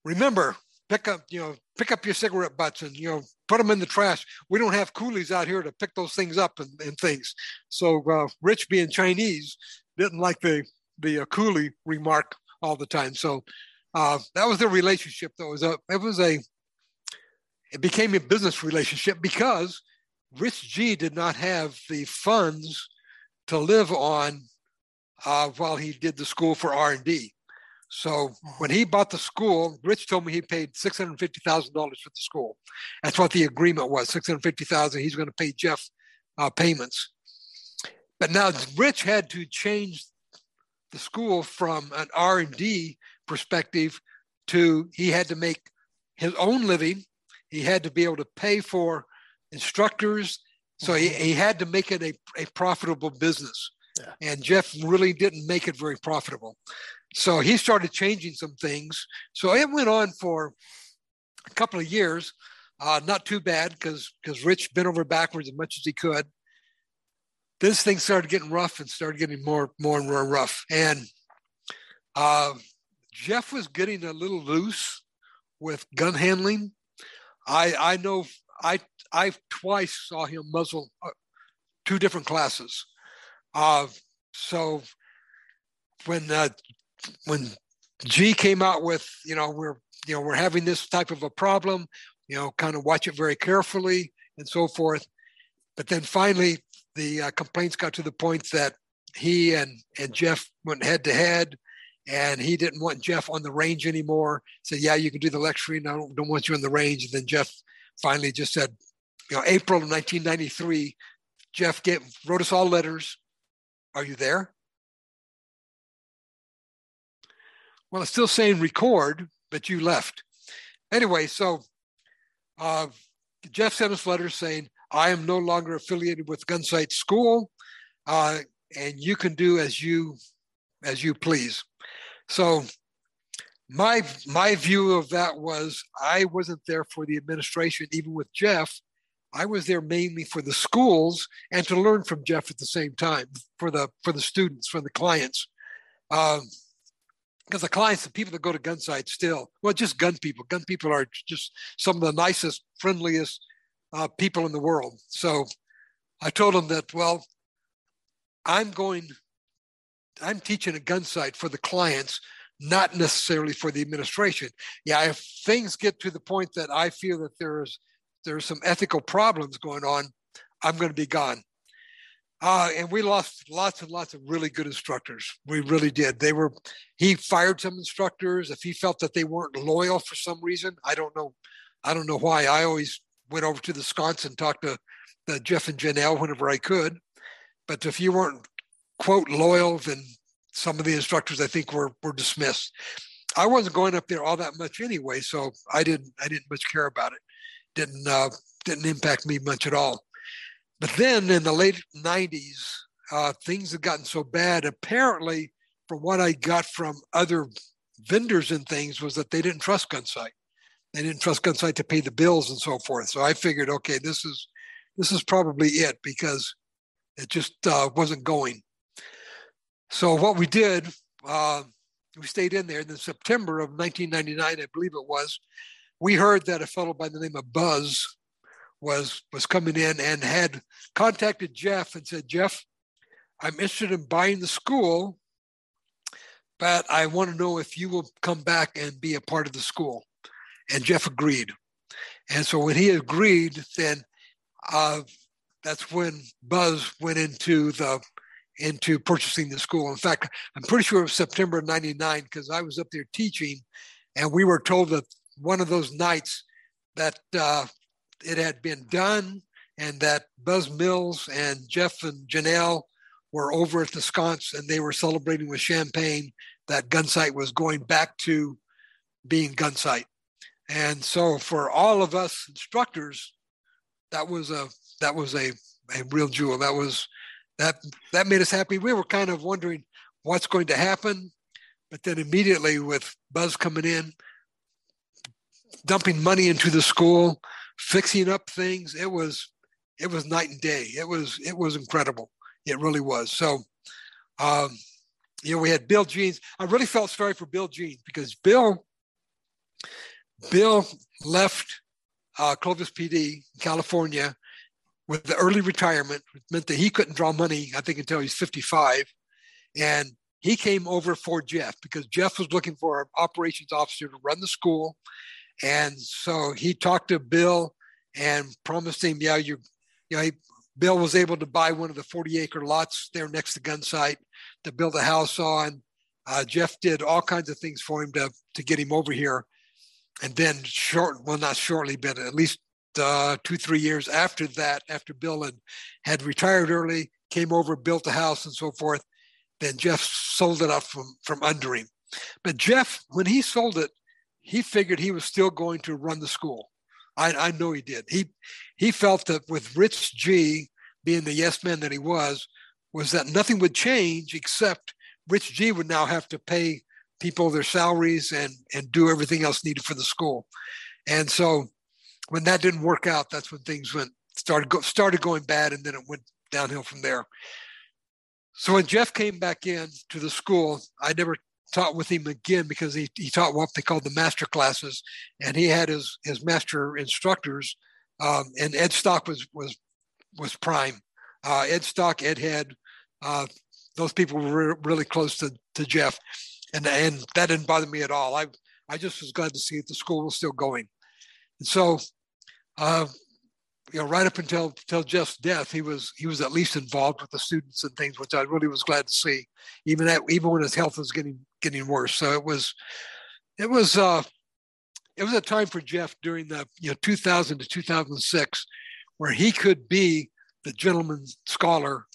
remember, pick up, you know, pick up your cigarette butts and, you know, put them in the trash. We don't have coolies out here to pick those things up and, and things. So uh, Rich being Chinese didn't like the, the uh, coolie remark all the time. So uh, that was the relationship that was a, it was a, it became a business relationship because Rich G did not have the funds to live on uh, while he did the school for R&D. So when he bought the school, Rich told me he paid six hundred fifty thousand dollars for the school. That's what the agreement was: six hundred fifty thousand. He's going to pay Jeff uh, payments. But now Rich had to change the school from an R and D perspective to he had to make his own living. He had to be able to pay for instructors. So he, he had to make it a, a profitable business. Yeah. And Jeff really didn't make it very profitable. So he started changing some things. So it went on for a couple of years. Uh, not too bad because because Rich bent over backwards as much as he could. This thing started getting rough and started getting more more and more rough. And uh, Jeff was getting a little loose with gun handling. I I know I I twice saw him muzzle uh, two different classes. Uh, so when uh, when G came out with you know we're you know we're having this type of a problem, you know kind of watch it very carefully and so forth. But then finally the uh, complaints got to the point that he and and Jeff went head to head and he didn't want Jeff on the range anymore. Said, "Yeah, you can do the lecturing. I don't, don't want you in the range." And then Jeff finally just said, "You know, April of 1993, Jeff get, wrote us all letters. Are you there?" Well, it's still saying record, but you left. Anyway, so uh, Jeff sent us letters saying, "I am no longer affiliated with Gunsight School, uh, and you can do as you as you please." So my my view of that was I wasn't there for the administration, even with Jeff. I was there mainly for the schools and to learn from Jeff at the same time for the for the students, for the clients. Um, because the clients, the people that go to gun sites still, well, just gun people. Gun people are just some of the nicest, friendliest uh, people in the world. So I told them that, well, I'm going I'm teaching a Gunsight for the clients, not necessarily for the administration. Yeah, if things get to the point that I feel that there's there's some ethical problems going on, I'm going to be gone. Uh, and we lost lots and lots of really good instructors. We really did. They were. He fired some instructors if he felt that they weren't loyal for some reason. I don't know. I don't know why. I always went over to the sconce and talked to the Jeff and Janelle whenever I could. But if you weren't quote loyal, than some of the instructors I think were were dismissed. I wasn't going up there all that much anyway, so I didn't I didn't much care about it. Didn't uh, didn't impact me much at all. But then in the late '90s, uh, things had gotten so bad. Apparently, from what I got from other vendors and things, was that they didn't trust Gunsight. They didn't trust Gunsight to pay the bills and so forth. So I figured, okay, this is this is probably it because it just uh, wasn't going. So what we did, uh, we stayed in there. In September of 1999, I believe it was, we heard that a fellow by the name of Buzz was was coming in and had contacted Jeff and said, Jeff, I'm interested in buying the school, but I want to know if you will come back and be a part of the school. And Jeff agreed. And so when he agreed, then uh, that's when Buzz went into the into purchasing the school. In fact, I'm pretty sure it was September 99 because I was up there teaching and we were told that one of those nights that uh, it had been done and that Buzz Mills and Jeff and Janelle were over at the sconce and they were celebrating with champagne that Gunsight was going back to being Gunsight. And so for all of us instructors, that was a that was a, a real jewel. That was that that made us happy. We were kind of wondering what's going to happen, but then immediately with Buzz coming in, dumping money into the school, fixing up things, it was it was night and day. It was it was incredible. It really was. So, um, you know, we had Bill Jeans. I really felt sorry for Bill Jeans because Bill Bill left uh, Clovis PD, California, with the early retirement which meant that he couldn't draw money, I think, until he's 55. And he came over for Jeff because Jeff was looking for an operations officer to run the school. And so he talked to Bill and promised him, yeah, you, you know, he, Bill was able to buy one of the 40 acre lots there next to Gunsight to build a house on. Uh, Jeff did all kinds of things for him to to get him over here, and then short, well, not shortly, but at least uh, two three years after that, after Bill had, had retired early, came over, built a house, and so forth. Then Jeff sold it out from from under him. But Jeff, when he sold it, he figured he was still going to run the school. I, I know he did. He he felt that with Rich G being the yes man that he was, was that nothing would change except Rich G would now have to pay people their salaries and and do everything else needed for the school. And so when that didn't work out, that's when things went started go, started going bad, and then it went downhill from there. So when Jeff came back in to the school, I never taught with him again because he, he taught what they called the master classes, and he had his his master instructors, um, and Ed Stock was was was prime. Uh, Ed Stock, Ed Head, uh, those people were re- really close to, to Jeff, and and that didn't bother me at all. I I just was glad to see that the school was still going, and so uh, you know, right up until until Jeff's death, he was he was at least involved with the students and things, which I really was glad to see, even that even when his health was getting getting worse. So it was it was uh, it was a time for Jeff during the you know 2000 to 2006, where he could be the gentleman scholar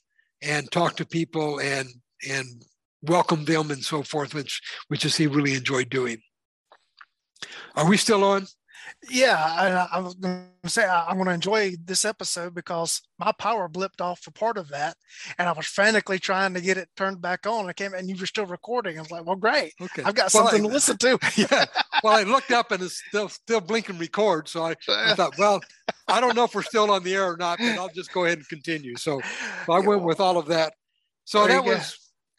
and talk to people and and welcome them and so forth, which which is he really enjoyed doing. Are we still on? Yeah, I, I was going to say I, am going to enjoy this episode because my power blipped off for part of that, and I was frantically trying to get it turned back on. I came and you were still recording. I was like, "Well, great. Okay, I've got well, something I, to listen to." yeah. Well, I looked up and it's still still blinking record, so I, I, thought, well, I don't know if we're still on the air or not, but I'll just go ahead and continue. So, so I went with all of that. So there that was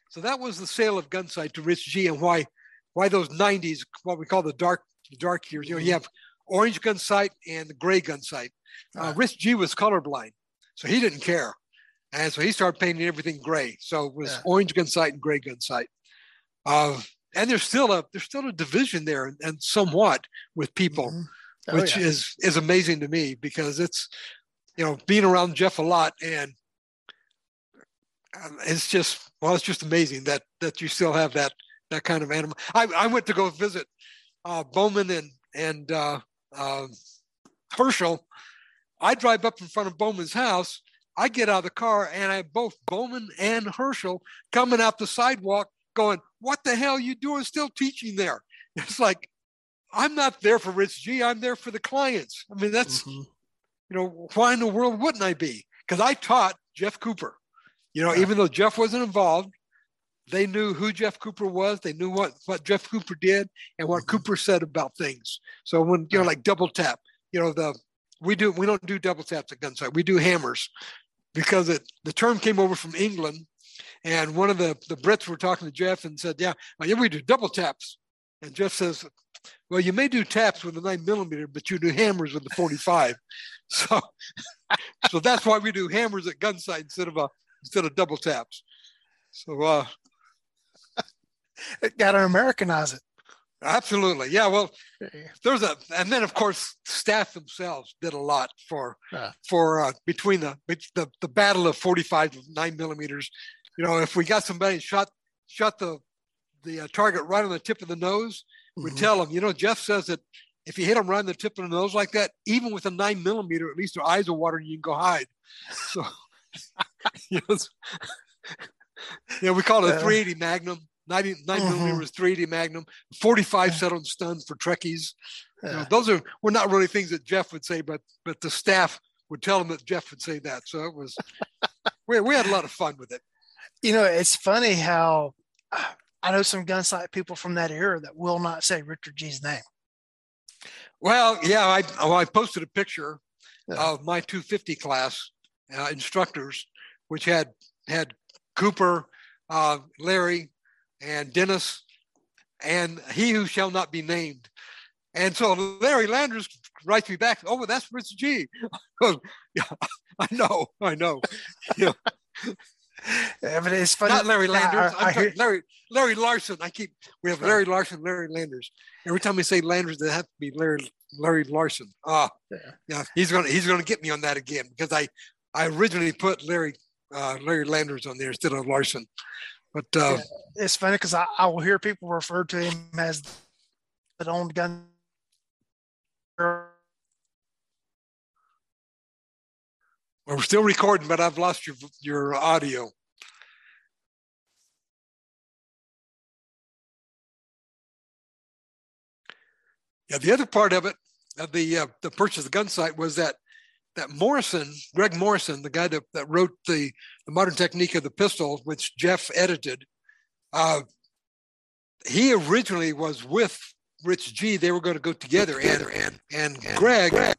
so that was the sale of Gunsight to Rich G, and why why those '90s, what we call the dark dark years. You know, you have orange Gunsight and the gray Gunsight. Uh, Rich G was colorblind, so he didn't care. And so he started painting everything gray. So it was yeah. orange Gunsight and gray Gunsight. Uh, and there's still a there's still a division there and, and somewhat with people, mm-hmm. oh, which yeah. is is amazing to me because it's you know being around Jeff a lot and um, it's just well it's just amazing that that you still have that that kind of animal. I, I went to go visit uh, Bowman and and uh, uh, Herschel, I drive up in front of Bowman's house. I get out of the car and I have both Bowman and Herschel coming out the sidewalk going, What the hell are you doing still teaching there? It's like, I'm not there for Rich G. I'm there for the clients. I mean, that's, mm-hmm. you know, why in the world wouldn't I be? Because I taught Jeff Cooper. You know, yeah. even though Jeff wasn't involved, they knew who Jeff Cooper was. They knew what, what Jeff Cooper did and what mm-hmm. Cooper said about things. So when you know, like double tap, you know, the we do we don't do double taps at Gunsight. We do hammers because it the term came over from England, and one of the the Brits were talking to Jeff and said, "Yeah, well, yeah, we do double taps." And Jeff says, "Well, you may do taps with a nine millimeter, but you do hammers with the 45." so, so that's why we do hammers at Gunsight instead of a instead of double taps. So, uh, got to Americanize it. Absolutely. Yeah. Well, there's a, and then of course, staff themselves did a lot for, yeah. for, uh, between the, the, the battle of 45 nine millimeters. You know, if we got somebody shot, shot the, the uh, target right on the tip of the nose, we mm-hmm. tell them, you know, Jeff says that if you hit them right on the tip of the nose like that, even with a nine millimeter, at least their eyes will water and you can go hide. So, you know, yeah, we call it a 380 Magnum. 90, 9 mm-hmm. millimeter was 380 Magnum. 45 set on stuns for Trekkies. You know, those are were not really things that Jeff would say, but but the staff would tell him that Jeff would say that. So it was we we had a lot of fun with it. You know, it's funny how I know some gunsight people from that era that will not say Richard G's name. Well, yeah, I oh, I posted a picture yeah. of my 250 class uh, instructors, which had had Cooper, uh, Larry, and Dennis, and he who shall not be named. And so Larry Landers writes me back, oh, well, that's Rich G. yeah, I know, I know. Yeah. yeah, but it's funny. Not Larry Landers. I, I, I Larry Larry Larson. I keep we have Larry Larson, Larry Landers. Every time we say Landers, they have to be Larry Larry Larson. Ah, yeah. yeah, he's gonna he's gonna get me on that again because I I originally put Larry uh, Larry Landers on there instead of Larson. But uh, yeah, it's funny because I, I, will hear people refer to him as the owned gun. We're still recording, but I've lost your your audio. Yeah, the other part of it, of the uh, the purchase of the Gunsight, was that that Morrison, Greg Morrison, the guy that, that wrote the, the modern technique of the pistol, which Jeff edited, uh, he originally was with Rich G. They were going to go together, and and and, and Greg, Greg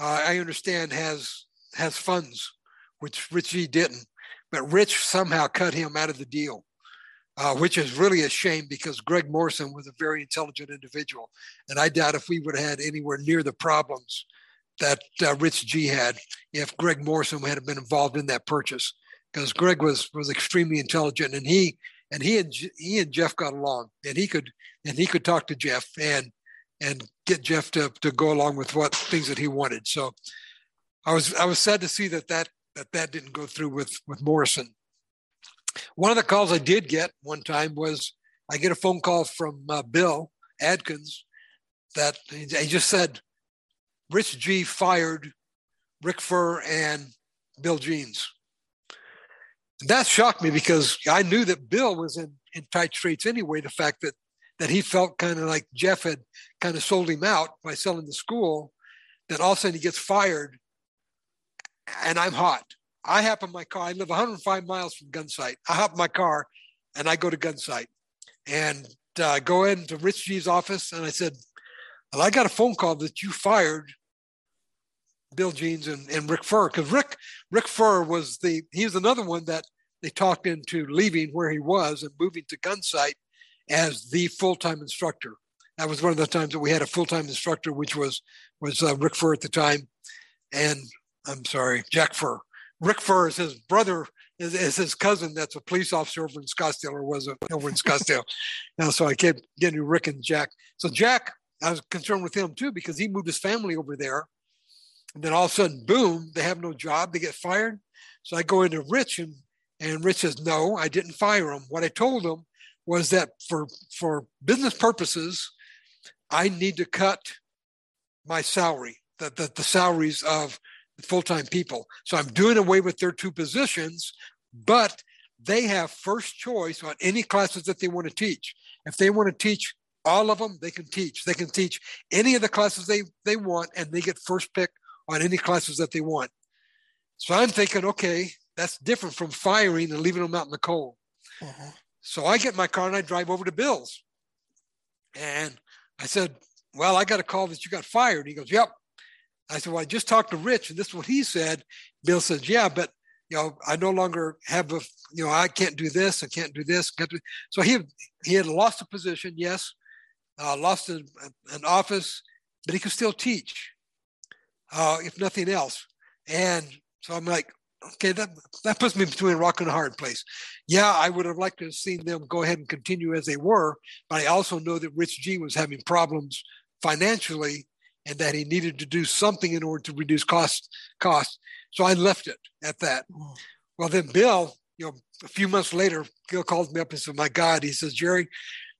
uh, I understand has has funds, which Rich G. didn't, but Rich somehow cut him out of the deal. Uh, which is really a shame because Greg Morrison was a very intelligent individual. And I doubt if we would have had anywhere near the problems that uh, Rich G had if Greg Morrison had been involved in that purchase, because Greg was was extremely intelligent and he and he and he and Jeff got along and he could and he could talk to Jeff and and get Jeff to to go along with what things that he wanted. So I was I was sad to see that that that that didn't go through with with Morrison. One of the calls I did get one time was I get a phone call from uh, Bill Adkins that he just said Rich G fired Rick Furr and Bill Jeans. That shocked me because I knew that Bill was in, in tight straits anyway. The fact that that he felt kind of like Jeff had kind of sold him out by selling the school, that all of a sudden he gets fired and I'm hot. I hop in my car. I live 105 miles from Gunsight. I hop in my car and I go to Gunsight and uh, go into Rich G's office and I said, well, I got a phone call that you fired Bill Jeans and, and Rick Furr because Rick Rick Furr was the he was another one that they talked into leaving where he was and moving to Gunsight as the full time instructor. That was one of the times that we had a full time instructor, which was was uh, Rick Furr at the time, and I'm sorry, Jack Furr. Rick Furr is his brother, is, is his cousin. That's a police officer over in Scottsdale, or was over in Scottsdale. now, so I kept getting Rick and Jack. So Jack, I was concerned with him too because he moved his family over there and then all of a sudden, boom, they have no job, they get fired. So I go into Rich and, and Rich says, No, I didn't fire him. What I told him was that for for business purposes, I need to cut my salary, the, the, the salaries of full-time people. So I'm doing away with their two positions, but they have first choice on any classes that they want to teach. If they want to teach all of them, they can teach. They can teach any of the classes they, they want, and they get first pick on any classes that they want. So I'm thinking, okay, that's different from firing and leaving them out in the cold. Uh-huh. So I get my car and I drive over to Bill's. And I said, Well, I got a call that you got fired. He goes, Yep. I said, Well, I just talked to Rich, and this is what he said. Bill says, Yeah, but you know, I no longer have a, you know, I can't do this, I can't do this. Can't do. So he he had lost a position, yes, uh, lost a, an office, but he could still teach uh, if nothing else. And so I'm like, okay, that, that puts me between a rock and a hard place. Yeah, I would have liked to have seen them go ahead and continue as they were, but I also know that Rich G was having problems financially and that he needed to do something in order to reduce costs. cost. So I left it at that. Mm. Well, then Bill, you know, a few months later, Bill called me up and said, "My God," he says, "Jerry,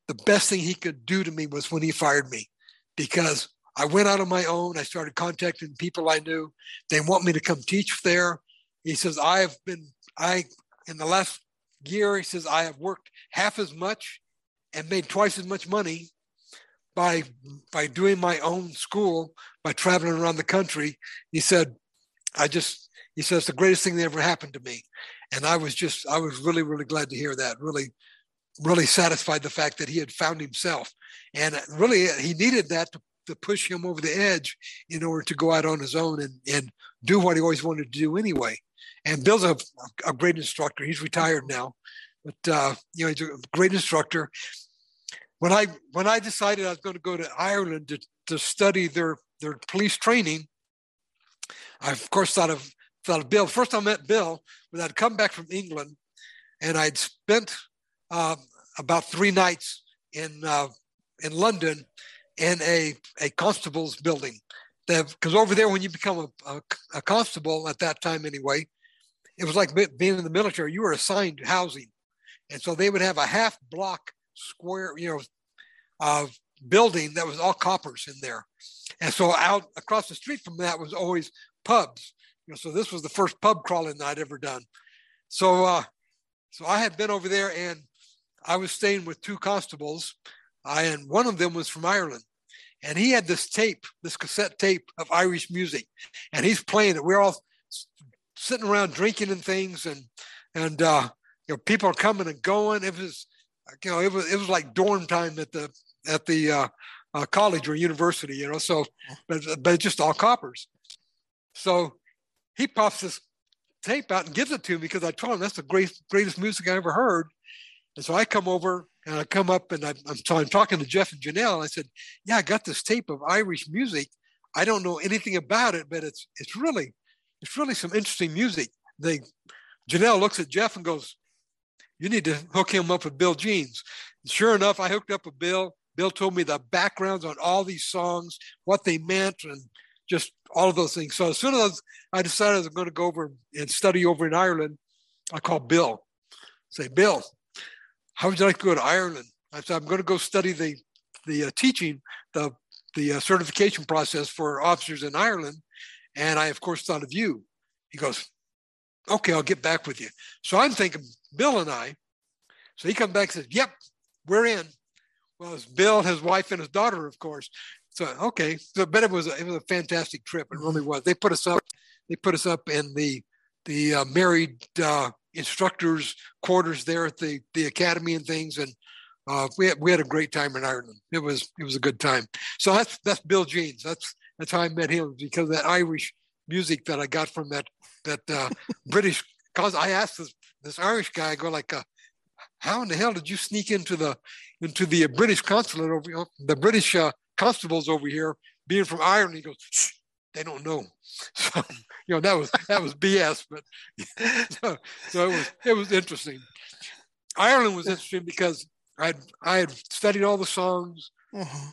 the best thing he could do to me was when he fired me, because I went out on my own. I started contacting people I knew. They want me to come teach there. He says, I have been, I, in the last year, he says, I have worked half as much and made twice as much money by by doing my own school by traveling around the country he said i just he says the greatest thing that ever happened to me and i was just i was really really glad to hear that really really satisfied the fact that he had found himself and really he needed that to to push him over the edge in order to go out on his own and, and do what he always wanted to do anyway. And Bill's a, a great instructor. He's retired now, but uh, you know he's a great instructor. When I when I decided I was going to go to Ireland to, to study their their police training, I of course thought of thought of Bill. First I met Bill when I'd come back from England, and I'd spent uh, about three nights in uh, in London in a, a constable's building. Because over there, when you become a, a, a, constable at that time anyway, it was like being in the military. You were assigned housing, And so they would have a half block square, you know, uh, building that was all coppers in there. And so out across the street from that was always pubs. You know, so this was the first pub crawling I'd ever done. So, uh, so I had been over there and I was staying with two constables. I, and one of them was from Ireland and he had this tape, this cassette tape of Irish music, and he's playing it. We're all sitting around drinking and things, and and uh, you know people are coming and going. It was you know it was it was like dorm time at the at the uh, uh, college or university, you know. So, but but just all coppers. So he pops this tape out and gives it to me because I told him that's the great, greatest music I ever heard. And so I come over and I come up and I'm, so I'm talking to Jeff and Janelle. And I said, "Yeah, I got this tape of Irish music. I don't know anything about it, but it's it's really it's really some interesting music." They Janelle looks at Jeff and goes, "You need to hook him up with Bill Jeans." And sure enough, I hooked up with Bill. Bill told me the backgrounds on all these songs, what they meant, and just all of those things. So as soon as I decided I was going to go over and study over in Ireland, I called Bill. Say, Bill, how would you like to go to Ireland? I said, I'm going to go study the the uh, teaching, the the uh, certification process for officers in Ireland, and I of course thought of you. He goes, okay, I'll get back with you. So I'm thinking Bill and I. So he comes back and says, yep, we're in. Well, it's Bill, his wife, and his daughter, of course. So okay, so but it was a, it was a fantastic trip. It really was. They put us up. They put us up in the the uh, married uh, instructors' quarters there at the the academy and things, and uh, we had, we had a great time in Ireland. It was it was a good time. So that's that's Bill Jeans. That's that's how I met him because of that Irish music that I got from that that uh, British. Cause I asked this this Irish guy, I go like, uh, how in the hell did you sneak into the into the British consulate over the British uh, constables over here, being from Ireland? He goes, they don't know. So you know that was that was BS, but so, so it was it was interesting. Ireland was interesting because I I had studied all the songs, uh-huh.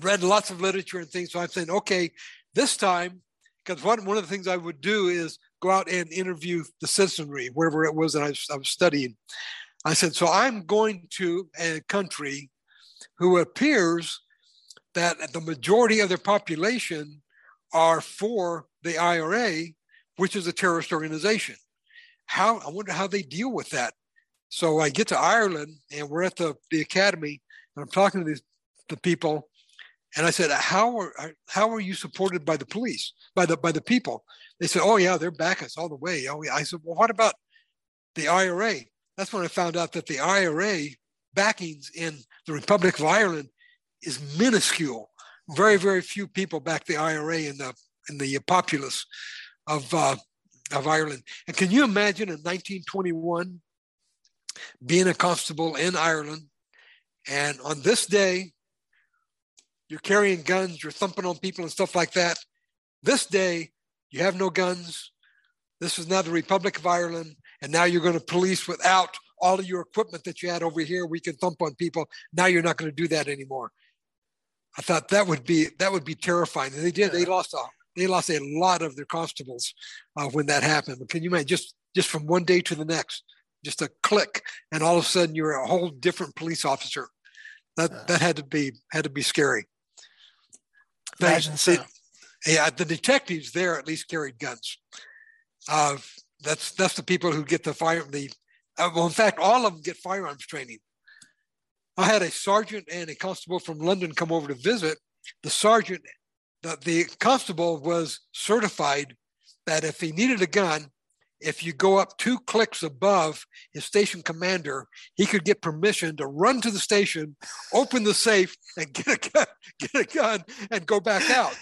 read lots of literature and things. So I'm saying, okay, this time, because one one of the things I would do is go out and interview the citizenry wherever it was that I was, I was studying. I said, so I'm going to a country who appears that the majority of their population are for the IRA, which is a terrorist organization. How I wonder how they deal with that. So I get to Ireland and we're at the, the academy and I'm talking to these the people and I said, how are how are you supported by the police, by the by the people? They said, oh yeah, they're back us all the way. Oh yeah. I said, well, what about the IRA? That's when I found out that the IRA backings in the Republic of Ireland is minuscule very very few people back the IRA in the in the populace of uh, of Ireland. And can you imagine in 1921 being a constable in Ireland, and on this day you're carrying guns, you're thumping on people and stuff like that. This day you have no guns. This is now the Republic of Ireland, and now you're going to police without all of your equipment that you had over here. We can thump on people. Now you're not going to do that anymore. I thought that would be that would be terrifying. And they did. They lost a they lost a lot of their constables uh, when that happened. But can you imagine just just from one day to the next, just a click, and all of a sudden you're a whole different police officer. That that had to be had to be scary. Imagine so. yeah, the detectives there at least carried guns. Uh, that's that's the people who get the fire the uh, well in fact all of them get firearms training I had a sergeant and a constable from London come over to visit. The sergeant, the, the constable was certified that if he needed a gun, if you go up two clicks above his station commander, he could get permission to run to the station, open the safe, and get a gun, get a gun, and go back out.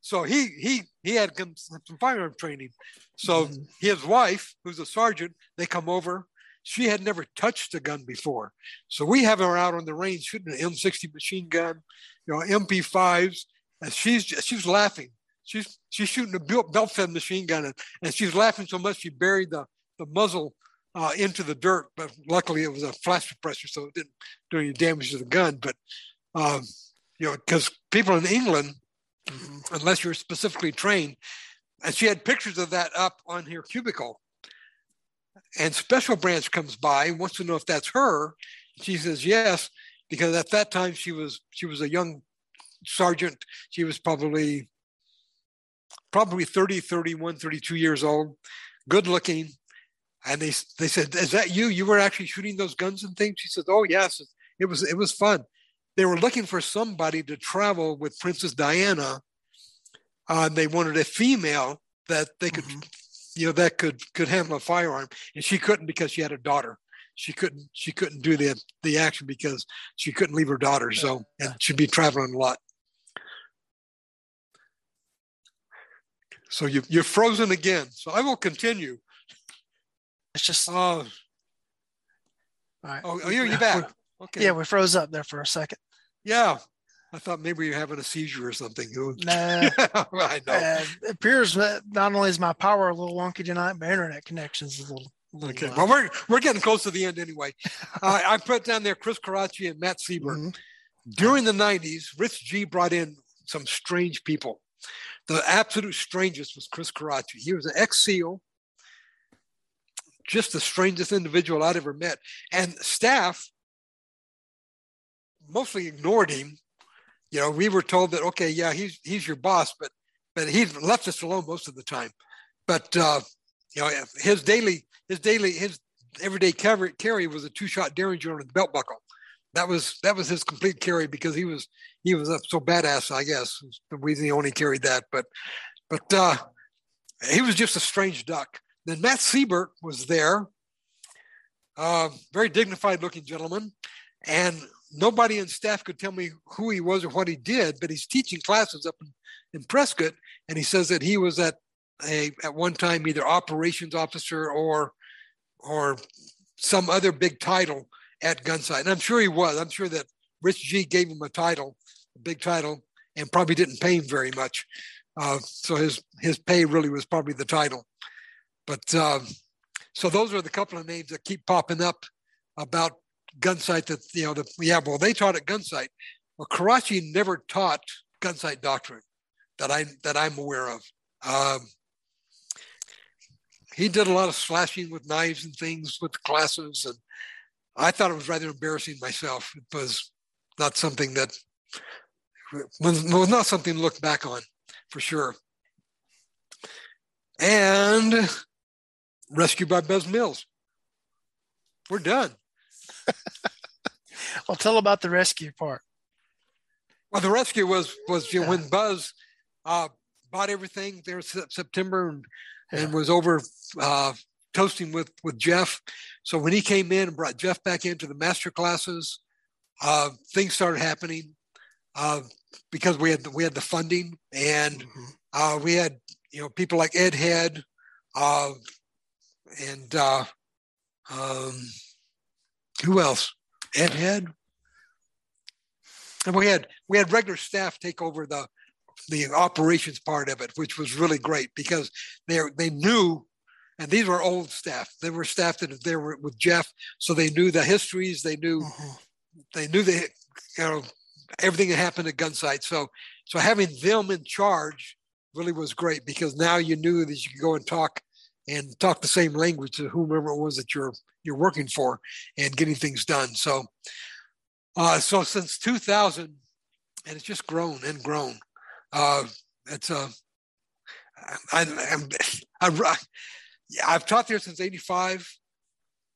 So he he he had some firearm training. So mm-hmm. his wife, who's a sergeant, they come over. She had never touched a gun before. So we have her out on the range shooting an M60 machine gun, you know, MP5s, and she's she's laughing. She's she's shooting a belt fed machine gun, and, and she's laughing so much she buried the, the muzzle uh, into the dirt. But luckily, it was a flash suppressor, so it didn't do any damage to the gun. But um, you know, because people in England, unless you're specifically trained, and she had pictures of that up on her cubicle and Special Branch comes by wants to know if that's her. She says yes, because at that time she was she was a young sergeant. She was probably probably 30, 31, 32 years old, good looking. And they they said, "Is that you? You were actually shooting those guns and things?" She said, "Oh yes, it was it was fun." They were looking for somebody to travel with Princess Diana. Uh, they wanted a female that they could, mm-hmm. You know, that could could handle a firearm, and she couldn't because she had a daughter. She couldn't she couldn't do the the action because she couldn't leave her daughter. So and she'd be traveling a lot. So you, you're frozen again. So I will continue. It's just. Uh, all right. Oh, oh, you're, you're back. Okay. Yeah, we froze up there for a second. Yeah. I thought maybe you're having a seizure or something. No, I know. Uh, it appears that not only is my power a little wonky tonight, my internet connection is a little. little okay. Well, we're we're getting close to the end anyway. uh, I put down there Chris Karachi and Matt Siebert. Mm-hmm. During the '90s, Rich G brought in some strange people. The absolute strangest was Chris Karachi. He was an ex SEAL, just the strangest individual I'd ever met. And staff mostly ignored him. You know, we were told that okay, yeah, he's he's your boss, but but he left us alone most of the time. But uh, you know, his daily his daily his everyday carry, was a two shot Derringer on the belt buckle that was that was his complete carry because he was he was so badass. I guess the reason he only carried that, but but uh, he was just a strange duck. Then Matt Siebert was there, uh, very dignified looking gentleman, and nobody in staff could tell me who he was or what he did. But he's teaching classes up in, in Prescott, and he says that he was at a at one time either operations officer or or some other big title at Gunsite. And I'm sure he was. I'm sure that Rich G gave him a title, a big title, and probably didn't pay him very much. Uh, so his his pay really was probably the title. But uh, so those are the couple of names that keep popping up about Gunsite. That you know, the, yeah, well, they taught at Gunsite. Well, Karachi never taught Gunsite doctrine that I that I'm aware of. Um, he did a lot of slashing with knives and things with classes, and I thought it was rather embarrassing myself. It was not something that was, not something to look back on for sure. And rescued by Buzz Mills. We're done. well, tell about the rescue part. Well, the rescue was was you know, when Buzz uh, bought everything there September and, yeah. and was over uh, toasting with with Jeff. So when he came in and brought Jeff back into the master classes, uh, things started happening uh, because we had the, we had the funding and mm-hmm. uh, we had you know people like Ed Head uh, and uh, um, who else? Ed Head. And we had we had regular staff take over the the operations part of it, which was really great because they they knew and these were old staff. They were staff that they were with Jeff, so they knew the histories. They knew mm-hmm. they knew the you know everything that happened at Gunsite. So so having them in charge really was great because now you knew that you could go and talk and talk the same language to whomever it was that you're you're working for and getting things done. So uh, so since 2000, and it's just grown and grown. Uh, it's a I, I, I, yeah, I've taught there since 85,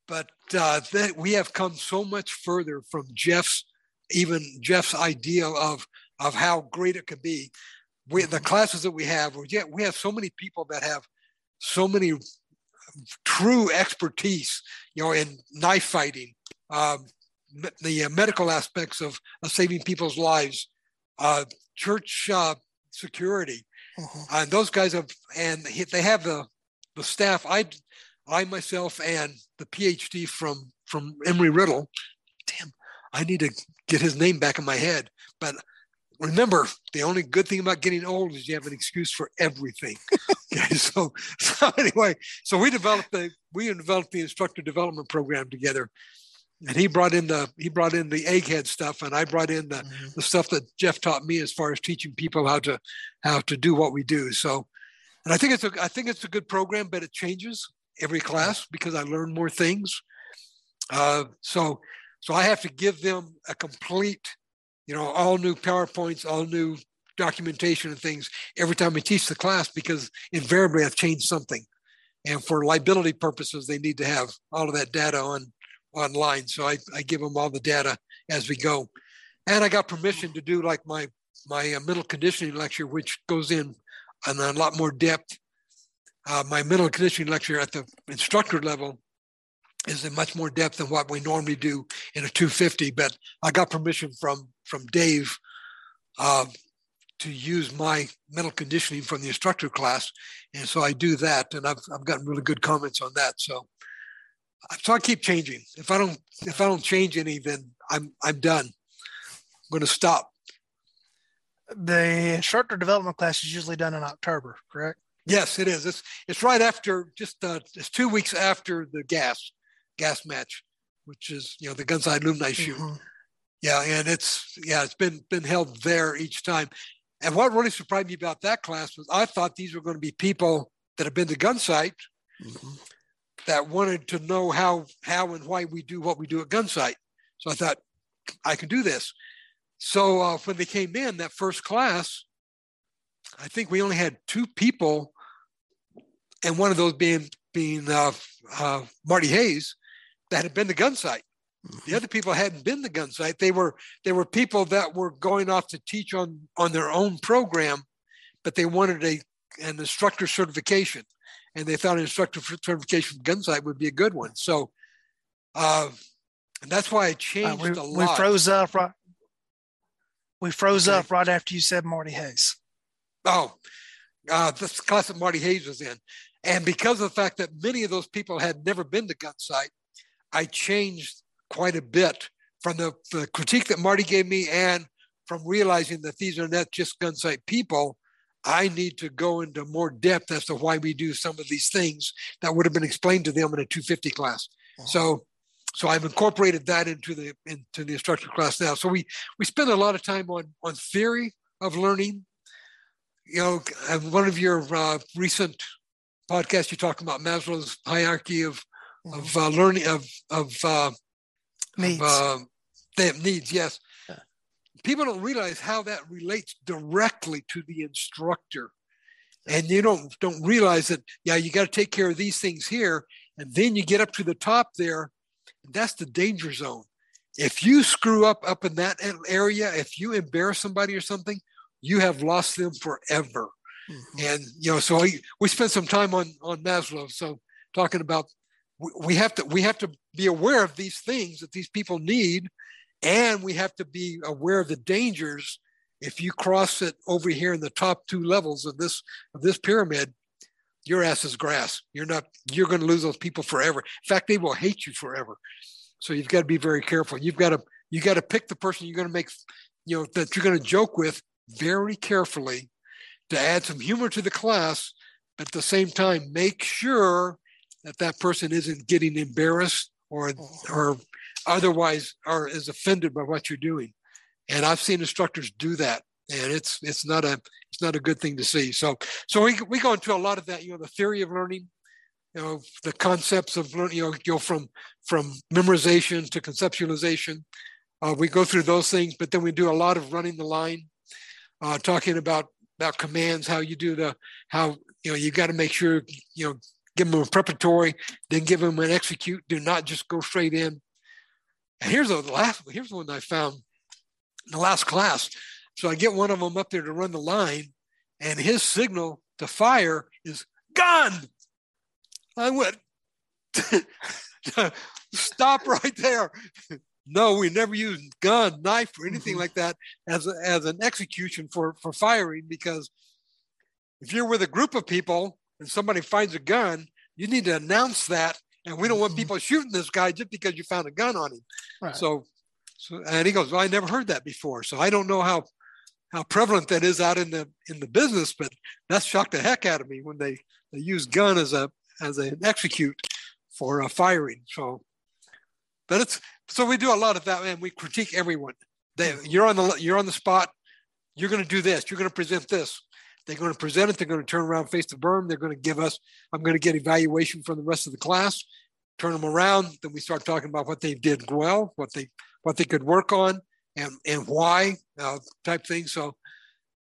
but uh, that we have come so much further from Jeff's, even Jeff's idea of, of how great it could be. We, the mm-hmm. classes that we have, we have so many people that have so many true expertise, you know, in knife fighting, um, the uh, medical aspects of, of, saving people's lives, uh, church uh, security, uh-huh. and those guys have, and they have the the staff, I, I myself, and the PhD from from Embry Riddle. Damn, I need to get his name back in my head. But remember, the only good thing about getting old is you have an excuse for everything. okay, so so anyway, so we developed the we developed the instructor development program together, and he brought in the he brought in the egghead stuff, and I brought in the, mm-hmm. the stuff that Jeff taught me as far as teaching people how to how to do what we do. So and I think it's a I think it's a good program, but it changes every class because I learn more things. Uh, so, so I have to give them a complete, you know, all new PowerPoints, all new documentation and things every time I teach the class because invariably I've changed something. And for liability purposes, they need to have all of that data on online. So I, I give them all the data as we go. And I got permission to do like my my uh, mental conditioning lecture, which goes in on a lot more depth. Uh, my mental conditioning lecture at the instructor level is in much more depth than what we normally do in a 250. But I got permission from from Dave uh, to use my mental conditioning from the instructor class, and so I do that, and I've I've gotten really good comments on that. So so I keep changing. If I don't if I don't change any, then I'm I'm done. I'm going to stop. The instructor development class is usually done in October, correct? Yes, it is. It's it's right after just uh, it's two weeks after the gas gas match, which is you know the Gunsite Alumni shoot. Mm-hmm. Yeah, and it's yeah it's been been held there each time. And what really surprised me about that class was I thought these were going to be people that have been to Gunsite mm-hmm. that wanted to know how how and why we do what we do at Gunsite. So I thought I can do this. So uh, when they came in that first class, I think we only had two people, and one of those being being uh, uh, Marty Hayes that had been to Gunsite. The mm-hmm. other people hadn't been to Gunsite. They were they were people that were going off to teach on on their own program, but they wanted a an instructor certification, and they thought an instructor certification from Gunsite would be a good one. So, uh, and that's why it uh, changed uh, we, a lot. We froze up right. We froze okay. up right after you said Marty Hayes. Oh, uh, this class that Marty Hayes was in, and because of the fact that many of those people had never been to Gunsite, I changed quite a bit from the, the critique that Marty gave me and from realizing that these are not just Gunsite people. I need to go into more depth as to why we do some of these things that would have been explained to them in a 250 class. So, so I've incorporated that into the into the instructor class now. So we we spend a lot of time on on theory of learning. You know, one of your uh, recent podcasts, you talk about Maslow's hierarchy of of uh, learning of of uh, needs. Of, uh, needs, yes. Yeah. People don't realize how that relates directly to the instructor, and you don't don't realize that. Yeah, you got to take care of these things here, and then you get up to the top there. that's the danger zone. If you screw up up in that area, if you embarrass somebody or something, you have lost them forever. Mm-hmm. And you know, so we, we spent some time on on Maslow, so talking about we have to we have to be aware of these things that these people need and we have to be aware of the dangers. If you cross it over here in the top two levels of this of this pyramid your ass is grass. You're not you're going to lose those people forever. In fact they will hate you forever. So you've got to be very careful. You've got to you got to pick the person you're going to make you know that you're going to joke with very carefully to add some humor to the class but at the same time make sure that that person isn't getting embarrassed or or otherwise or is offended by what you're doing. And I've seen instructors do that, and it's it's not a it's not a good thing to see. So so we we go into a lot of that. You know, the theory of learning, you know, the concepts of learning. You know, go from from memorization to conceptualization. Uh, we go through those things, but then we do a lot of running the line, uh, talking about about commands, how you do the how you know you got to make sure you know give them a preparatory, then give them an execute. Do not just go straight in. And here's the last. Here's one I found in the last class. So I get one of them up there to run the line, and his signal to fire is gun. I went, stop right there. no, we never use gun, knife, or anything mm-hmm. like that as a, as an execution for for firing because if you're with a group of people and somebody finds a gun, you need to announce that. And we don't want mm-hmm. people shooting this guy just because you found a gun on him. Right. So, so, and he goes, well, I never heard that before. So I don't know how, how prevalent that is out in the, in the business, but that shocked the heck out of me when they, they use gun as a, as an execute for a firing. So, but it's, so we do a lot of that and we critique everyone. They, mm-hmm. you're on the, you're on the spot. You're going to do this. You're going to present this They're going to present it. They're going to turn around, face the berm. They're going to give us. I'm going to get evaluation from the rest of the class. Turn them around. Then we start talking about what they did well, what they what they could work on, and and why uh, type thing. So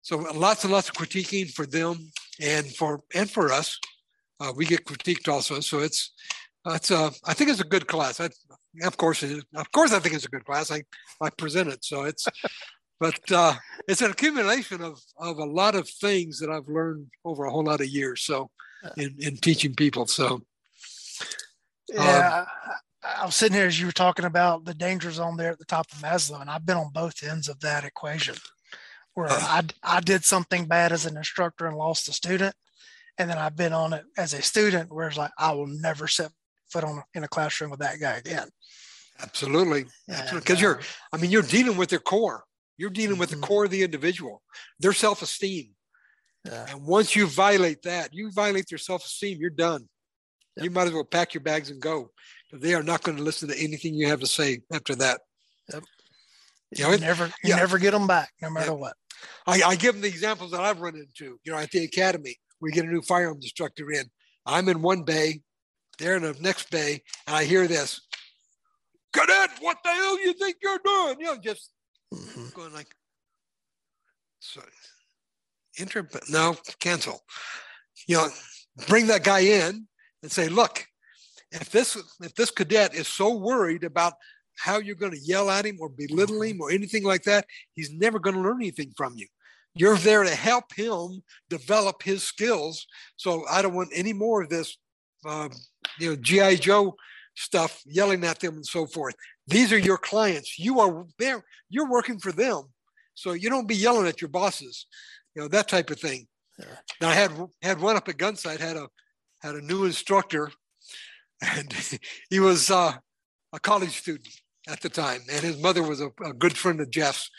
so lots and lots of critiquing for them and for and for us. Uh, we get critiqued also. So it's it's uh, I think it's a good class. I, of course, it is. of course, I think it's a good class. I I present it, so it's but uh, it's an accumulation of, of a lot of things that I've learned over a whole lot of years. So, in, in teaching people. So, yeah, um, I was sitting here as you were talking about the danger zone there at the top of Maslow, and I've been on both ends of that equation where uh, I, I did something bad as an instructor and lost a student. And then I've been on it as a student where it's like, I will never set foot on in a classroom with that guy again. Absolutely. Because you're, I mean, you're dealing with their core. You're dealing with the mm-hmm. core of the individual, their self esteem. Yeah. And once you violate that, you violate their self esteem, you're done. Yep. You might as well pack your bags and go. They are not going to listen to anything you have to say after that. Yep. You, know, you never, you yeah. never get them back, no matter yeah. what. I, I, give them the examples that I've run into. You know, at the academy, we get a new firearms instructor in. I'm in one bay, they're in the next bay, and I hear this. Cadet, what the hell you think you're doing? You know, just mm-hmm. going like, so enter, but no, cancel. You know, bring that guy in and say, look, if this if this cadet is so worried about how you're going to yell at him or belittle him or anything like that, he's never going to learn anything from you. You're there to help him develop his skills. So I don't want any more of this, um, you know, GI Joe stuff, yelling at them and so forth. These are your clients. You are there. You're working for them. So you don't be yelling at your bosses, you know, that type of thing. Yeah. Now I had had one up at Gunsite, had a had a new instructor, and he was uh, a college student at the time, and his mother was a, a good friend of Jeff's.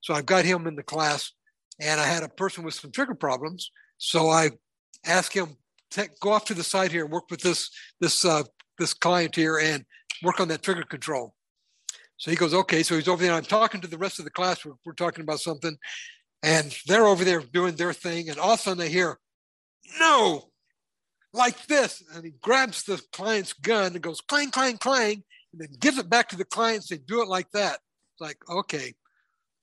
So I got him in the class, and I had a person with some trigger problems. So I asked him, go off to the side here and work with this this uh, this client here and work on that trigger control. So he goes, okay. So he's over there. I'm talking to the rest of the class. We're, we're talking about something. And they're over there doing their thing. And all of a sudden they hear, no, like this. And he grabs the client's gun and goes clang, clang, clang, and then gives it back to the clients. They do it like that. It's like, okay,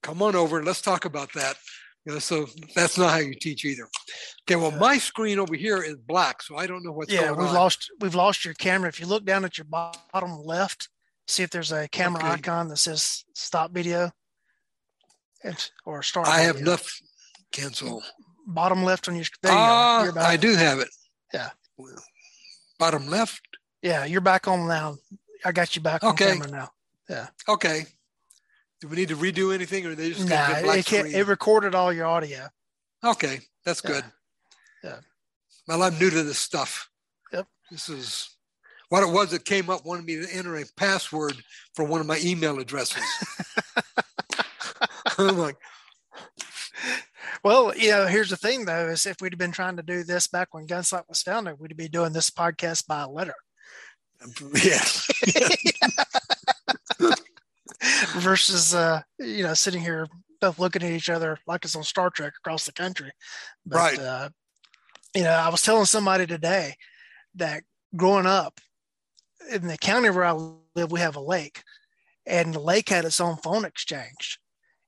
come on over. Let's talk about that. You know, so that's not how you teach either. Okay, well, my screen over here is black, so I don't know what's yeah, going we've lost we've lost your camera. If you look down at your bottom left, see if there's a camera okay. icon that says stop video. It's, or start. I video. have enough cancel. Bottom left on your. There uh, I do have it. Yeah. Bottom left. Yeah, you're back on now. I got you back okay. on camera now. Yeah. Okay. Do we need to redo anything, or they just nah, it, it recorded all your audio. Okay, that's yeah. good. Yeah. Well, I'm new to this stuff. Yep. This is what it was that came up wanted me to enter a password for one of my email addresses. I'm like, well, you know, here's the thing though, is if we'd have been trying to do this back when Gunsite was founded, we'd be doing this podcast by letter. Yeah. versus uh, you know sitting here both looking at each other like it's on Star Trek across the country. But, right. Uh, you know, I was telling somebody today that growing up in the county where I live, we have a lake, and the lake had its own phone exchange.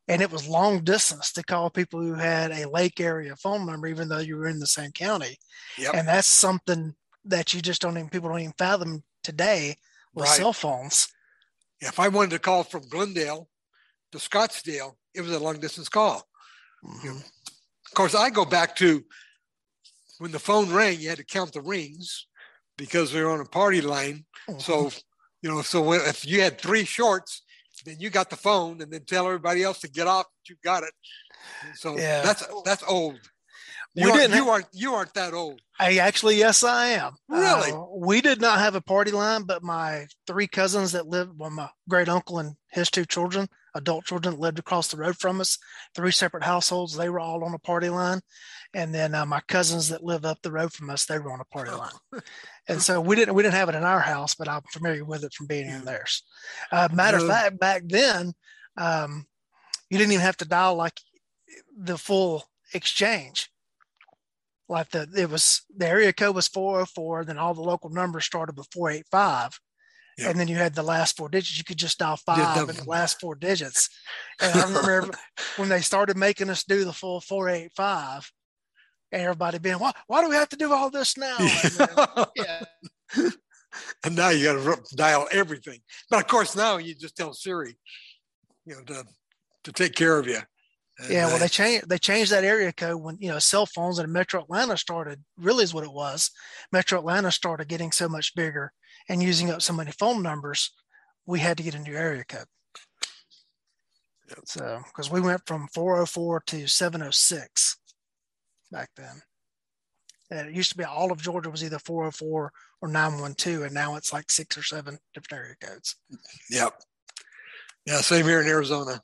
And it was long distance to call people who had a lake area phone number, even though you were in the same county. Yep. And that's something that you just don't even people don't even fathom today with right. cell phones. If I wanted to call from Glendale to Scottsdale, it was a long distance call. Mm-hmm. You know, of course, I go back to when the phone rang, you had to count the rings because we were on a party line. So, you know, so if you had three shorts, then you got the phone and then tell everybody else to get off. You got it. So yeah. that's that's old. You, are, you aren't you aren't that old. I actually, yes, I am. Really? Uh, we did not have a party line, but my three cousins that lived, well, my great uncle and his two children, adult children, lived across the road from us. Three separate households. They were all on a party line, and then uh, my cousins that live up the road from us, they were on a party line. and so we didn't we didn't have it in our house, but I'm familiar with it from being in theirs. Uh, matter of fact, back then, um, you didn't even have to dial like the full exchange like the it was the area code was 404 then all the local numbers started with 485 yeah. and then you had the last four digits you could just dial five yeah, and the last four digits. And i remember when they started making us do the full 485 and everybody being why, why do we have to do all this now? And, yeah. and now you got to dial everything. But of course now you just tell siri you know to to take care of you yeah, well, they changed they changed that area code when you know cell phones and Metro Atlanta started. Really, is what it was. Metro Atlanta started getting so much bigger and using up so many phone numbers, we had to get a new area code. Yep. So, because we went from 404 to 706 back then. And it used to be all of Georgia was either 404 or 912, and now it's like six or seven different area codes. Yep. Yeah, same here in Arizona.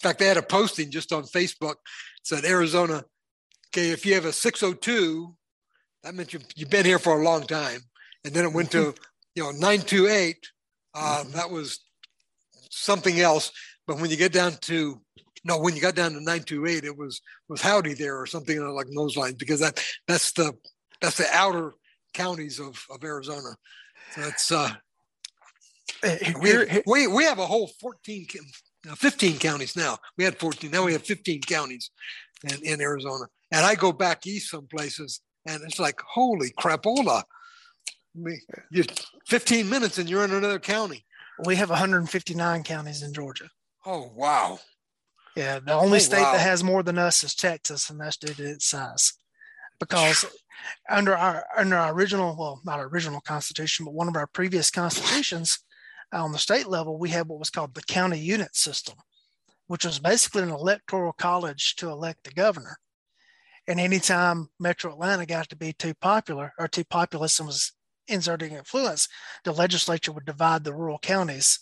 In fact, they had a posting just on Facebook said Arizona, okay, if you have a 602, that means you, you've been here for a long time. And then it went to, you know, 928. Uh, mm-hmm. That was something else. But when you get down to, no, when you got down to 928, it was was howdy there or something like those lines because that that's the that's the outer counties of, of Arizona. So that's uh, we, we, we have a whole 14 15 counties now. We had 14. Now we have 15 counties in, in Arizona. And I go back east some places and it's like, holy crapola. I mean, you 15 minutes and you're in another county. We have 159 counties in Georgia. Oh, wow. Yeah. The only oh, state wow. that has more than us is Texas, and that's due to its size. Because under our under our original, well, not our original constitution, but one of our previous constitutions, on the state level, we had what was called the county unit system, which was basically an electoral college to elect the governor. And anytime Metro Atlanta got to be too popular or too populous and was inserting influence, the legislature would divide the rural counties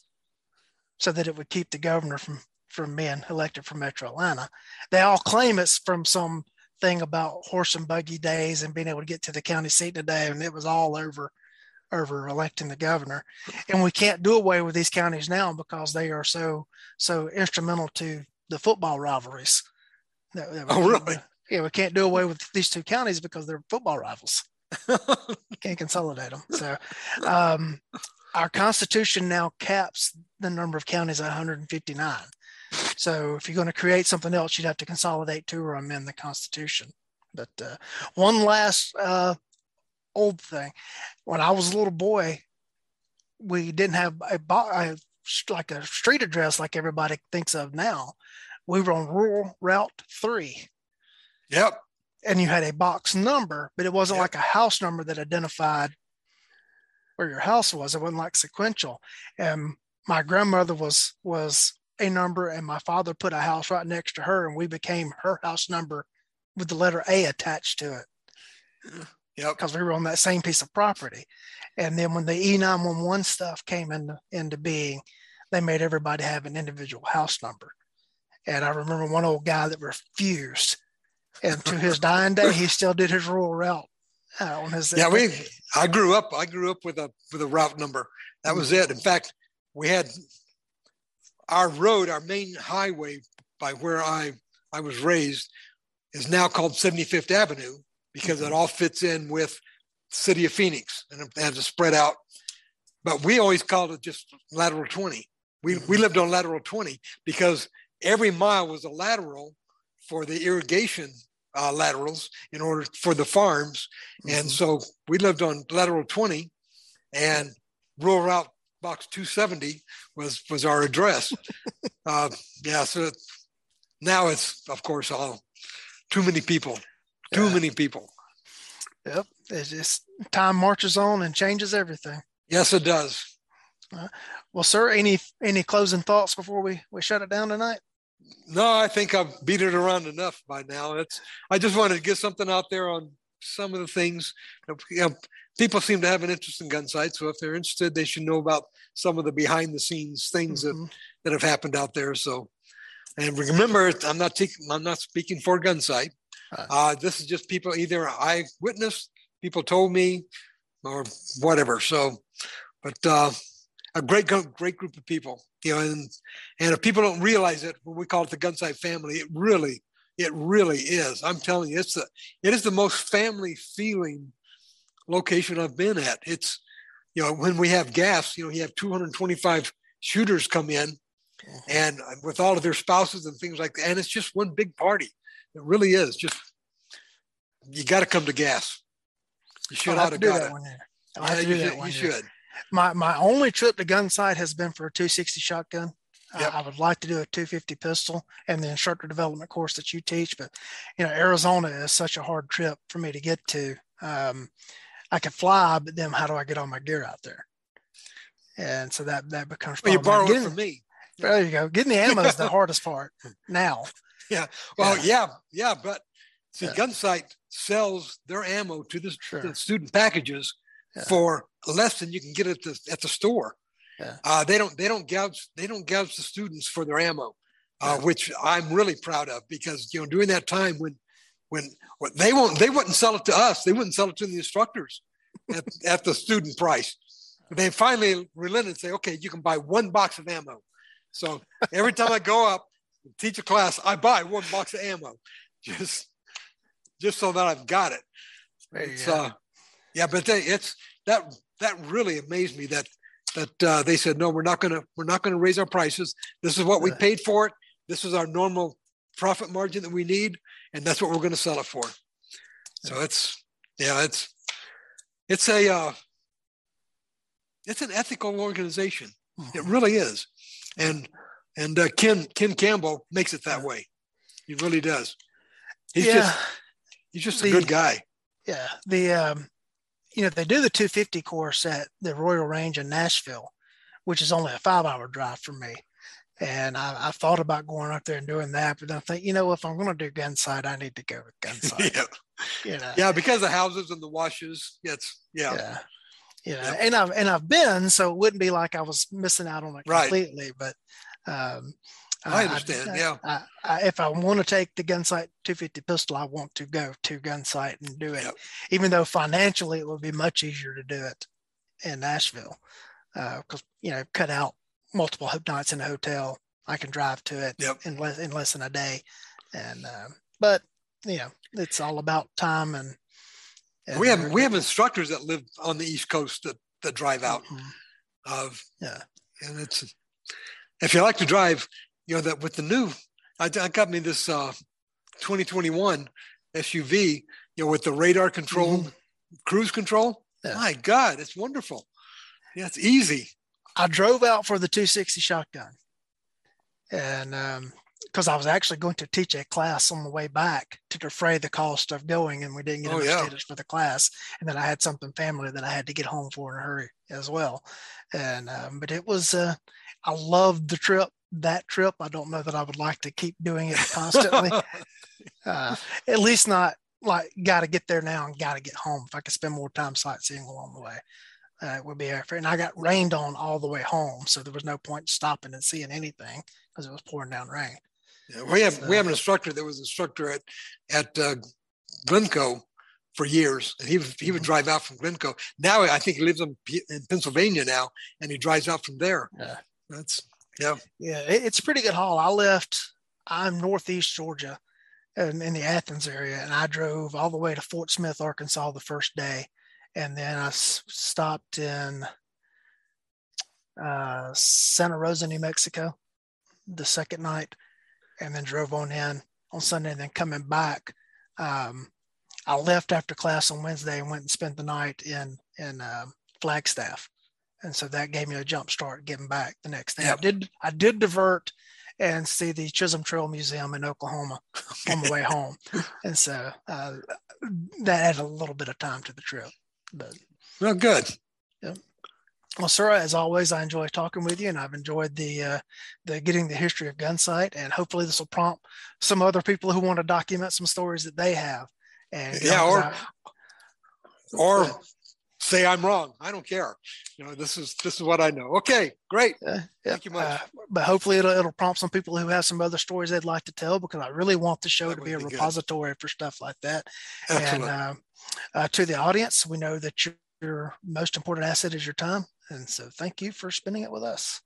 so that it would keep the governor from from being elected from Metro Atlanta. They all claim it's from some thing about horse and buggy days and being able to get to the county seat today, and it was all over over electing the governor. And we can't do away with these counties now because they are so so instrumental to the football rivalries. That, that oh, really? Yeah, we can't do away with these two counties because they're football rivals. can't consolidate them. So, um, our Constitution now caps the number of counties at 159. So, if you're going to create something else, you'd have to consolidate two or amend the Constitution. But uh, one last uh, old thing. When I was a little boy, we didn't have a, a like a street address like everybody thinks of now. We were on rural route three. Yep. And you had a box number, but it wasn't yep. like a house number that identified where your house was. It wasn't like sequential. And my grandmother was was a number, and my father put a house right next to her, and we became her house number with the letter A attached to it. Because we were on that same piece of property. And then when the E911 stuff came into, into being, they made everybody have an individual house number. And I remember one old guy that refused. And to his dying day, he still did his rural route uh, on his. Yeah, we. I grew up. I grew up with a with a route number. That was it. In fact, we had our road, our main highway by where I I was raised, is now called 75th Avenue, because it all fits in with city of Phoenix and it has to spread out. But we always called it just lateral 20. We, we lived on lateral 20 because every mile was a lateral for the irrigation uh, laterals in order for the farms. Mm-hmm. And so we lived on lateral 20 and rural route box 270 was, was our address. uh, yeah. So now it's of course all too many people too yeah. many people. Yep. It's just time marches on and changes everything. Yes, it does. Uh, well, sir, any any closing thoughts before we, we shut it down tonight? No, I think I've beat it around enough by now. It's I just wanted to get something out there on some of the things. You know, people seem to have an interest in gun sites, so if they're interested, they should know about some of the behind the scenes things mm-hmm. that that have happened out there. So, and remember, I'm not taking, I'm not speaking for Gunsite. Uh, this is just people either I witnessed, people told me, or whatever. So, but uh, a great great group of people, you know, and and if people don't realize it, when we call it the Gunsite family, it really It really is. I'm telling you, it's the it is the most family feeling location I've been at. It's you know when we have gas, you know, you have 225 shooters come in, mm-hmm. and with all of their spouses and things like that, and it's just one big party. It really is. Just you got to come to gas. You should have to do that one year. i do that you should. My my only trip to Gunsite has been for a 260 shotgun. Yep. I, I would like to do a 250 pistol and the instructor development course that you teach, but you know Arizona is such a hard trip for me to get to. Um, I can fly, but then how do I get all my gear out there? And so that that becomes. Well, you borrow it from me. There you go. Getting the ammo is the hardest part now. Yeah. Well, yeah, yeah, yeah but see, yeah. Gunsite sells their ammo to the, sure. the student packages yeah. for less than you can get at the at the store. Yeah. Uh, they don't they don't gouge they don't gouge the students for their ammo, uh, which I'm really proud of because you know during that time when when, when they won't they wouldn't sell it to us they wouldn't sell it to the instructors at, at the student price. They finally relented and say, okay, you can buy one box of ammo. So every time I go up teach a class, I buy one box of ammo, just just so that I've got it. It's, uh, yeah, but they, it's that that really amazed me that that uh, they said no, we're not gonna we're not gonna raise our prices. This is what we paid for it. This is our normal profit margin that we need, and that's what we're going to sell it for. So it's yeah, it's it's a uh, it's an ethical organization. It mm-hmm. really is, and and uh, Ken Ken Campbell makes it that way. He really does. He's yeah. just he's just the, a good guy. Yeah. The um, you know they do the 250 course at the Royal Range in Nashville, which is only a five hour drive from me. And I, I, thought about going up there and doing that, but then I think, you know, if I'm going to do Gunsite, I need to go with Gunsite. yeah. You know? Yeah, because the houses and the washes. It's yeah. Yeah. You know, and I've and I've been, so it wouldn't be like I was missing out on it completely. Right. But um, I understand. I, yeah. I, I, if I want to take the Gunsite 250 pistol, I want to go to Gunsite and do it, yep. even though financially it would be much easier to do it in Nashville because uh, you know cut out multiple hook nights in a hotel. I can drive to it yep. in less in less than a day, and uh, but you know it's all about time and. and we have we have instructors that live on the East Coast that that drive out. Mm-hmm. Of yeah, and it's if you like to drive, you know that with the new, I, I got me this uh, 2021 SUV, you know, with the radar control, mm-hmm. cruise control. Yeah. My God, it's wonderful. Yeah, it's easy. I drove out for the 260 shotgun, and um, because I was actually going to teach a class on the way back to defray the cost of going, and we didn't get oh, enough yeah. students for the class. And then I had something family that I had to get home for in a hurry as well. And um, but it was, uh, I loved the trip. That trip, I don't know that I would like to keep doing it constantly. uh, at least not like got to get there now and got to get home. If I could spend more time sightseeing along the way, uh, it would be effort. And I got rained on all the way home, so there was no point stopping and seeing anything because it was pouring down rain. Yeah, we have so, we have an instructor that was an instructor at at uh, Glencoe for years, and he he would mm-hmm. drive out from Glencoe. Now I think he lives in, in Pennsylvania now, and he drives out from there. Yeah, that's yeah, yeah. It, it's a pretty good haul. I left. I'm northeast Georgia, in, in the Athens area, and I drove all the way to Fort Smith, Arkansas, the first day, and then I s- stopped in uh, Santa Rosa, New Mexico, the second night and then drove on in on Sunday and then coming back. Um, I left after class on Wednesday and went and spent the night in in um, Flagstaff, and so that gave me a jump start getting back the next day. Yep. I did I did divert and see the Chisholm Trail Museum in Oklahoma on the way home, and so uh, that added a little bit of time to the trip. But well, good. Yeah. Well, Sarah, as always, I enjoy talking with you, and I've enjoyed the uh, the getting the history of Gunsite, and hopefully this will prompt some other people who want to document some stories that they have. And yeah, or or say I'm wrong. I don't care. You know, this is this is what I know. Okay, great. Uh, yeah. Thank you much. Uh, but hopefully it'll it'll prompt some people who have some other stories they'd like to tell because I really want the show that to be a be repository good. for stuff like that. Absolutely. And uh, uh, to the audience, we know that your your most important asset is your time and so thank you for spending it with us.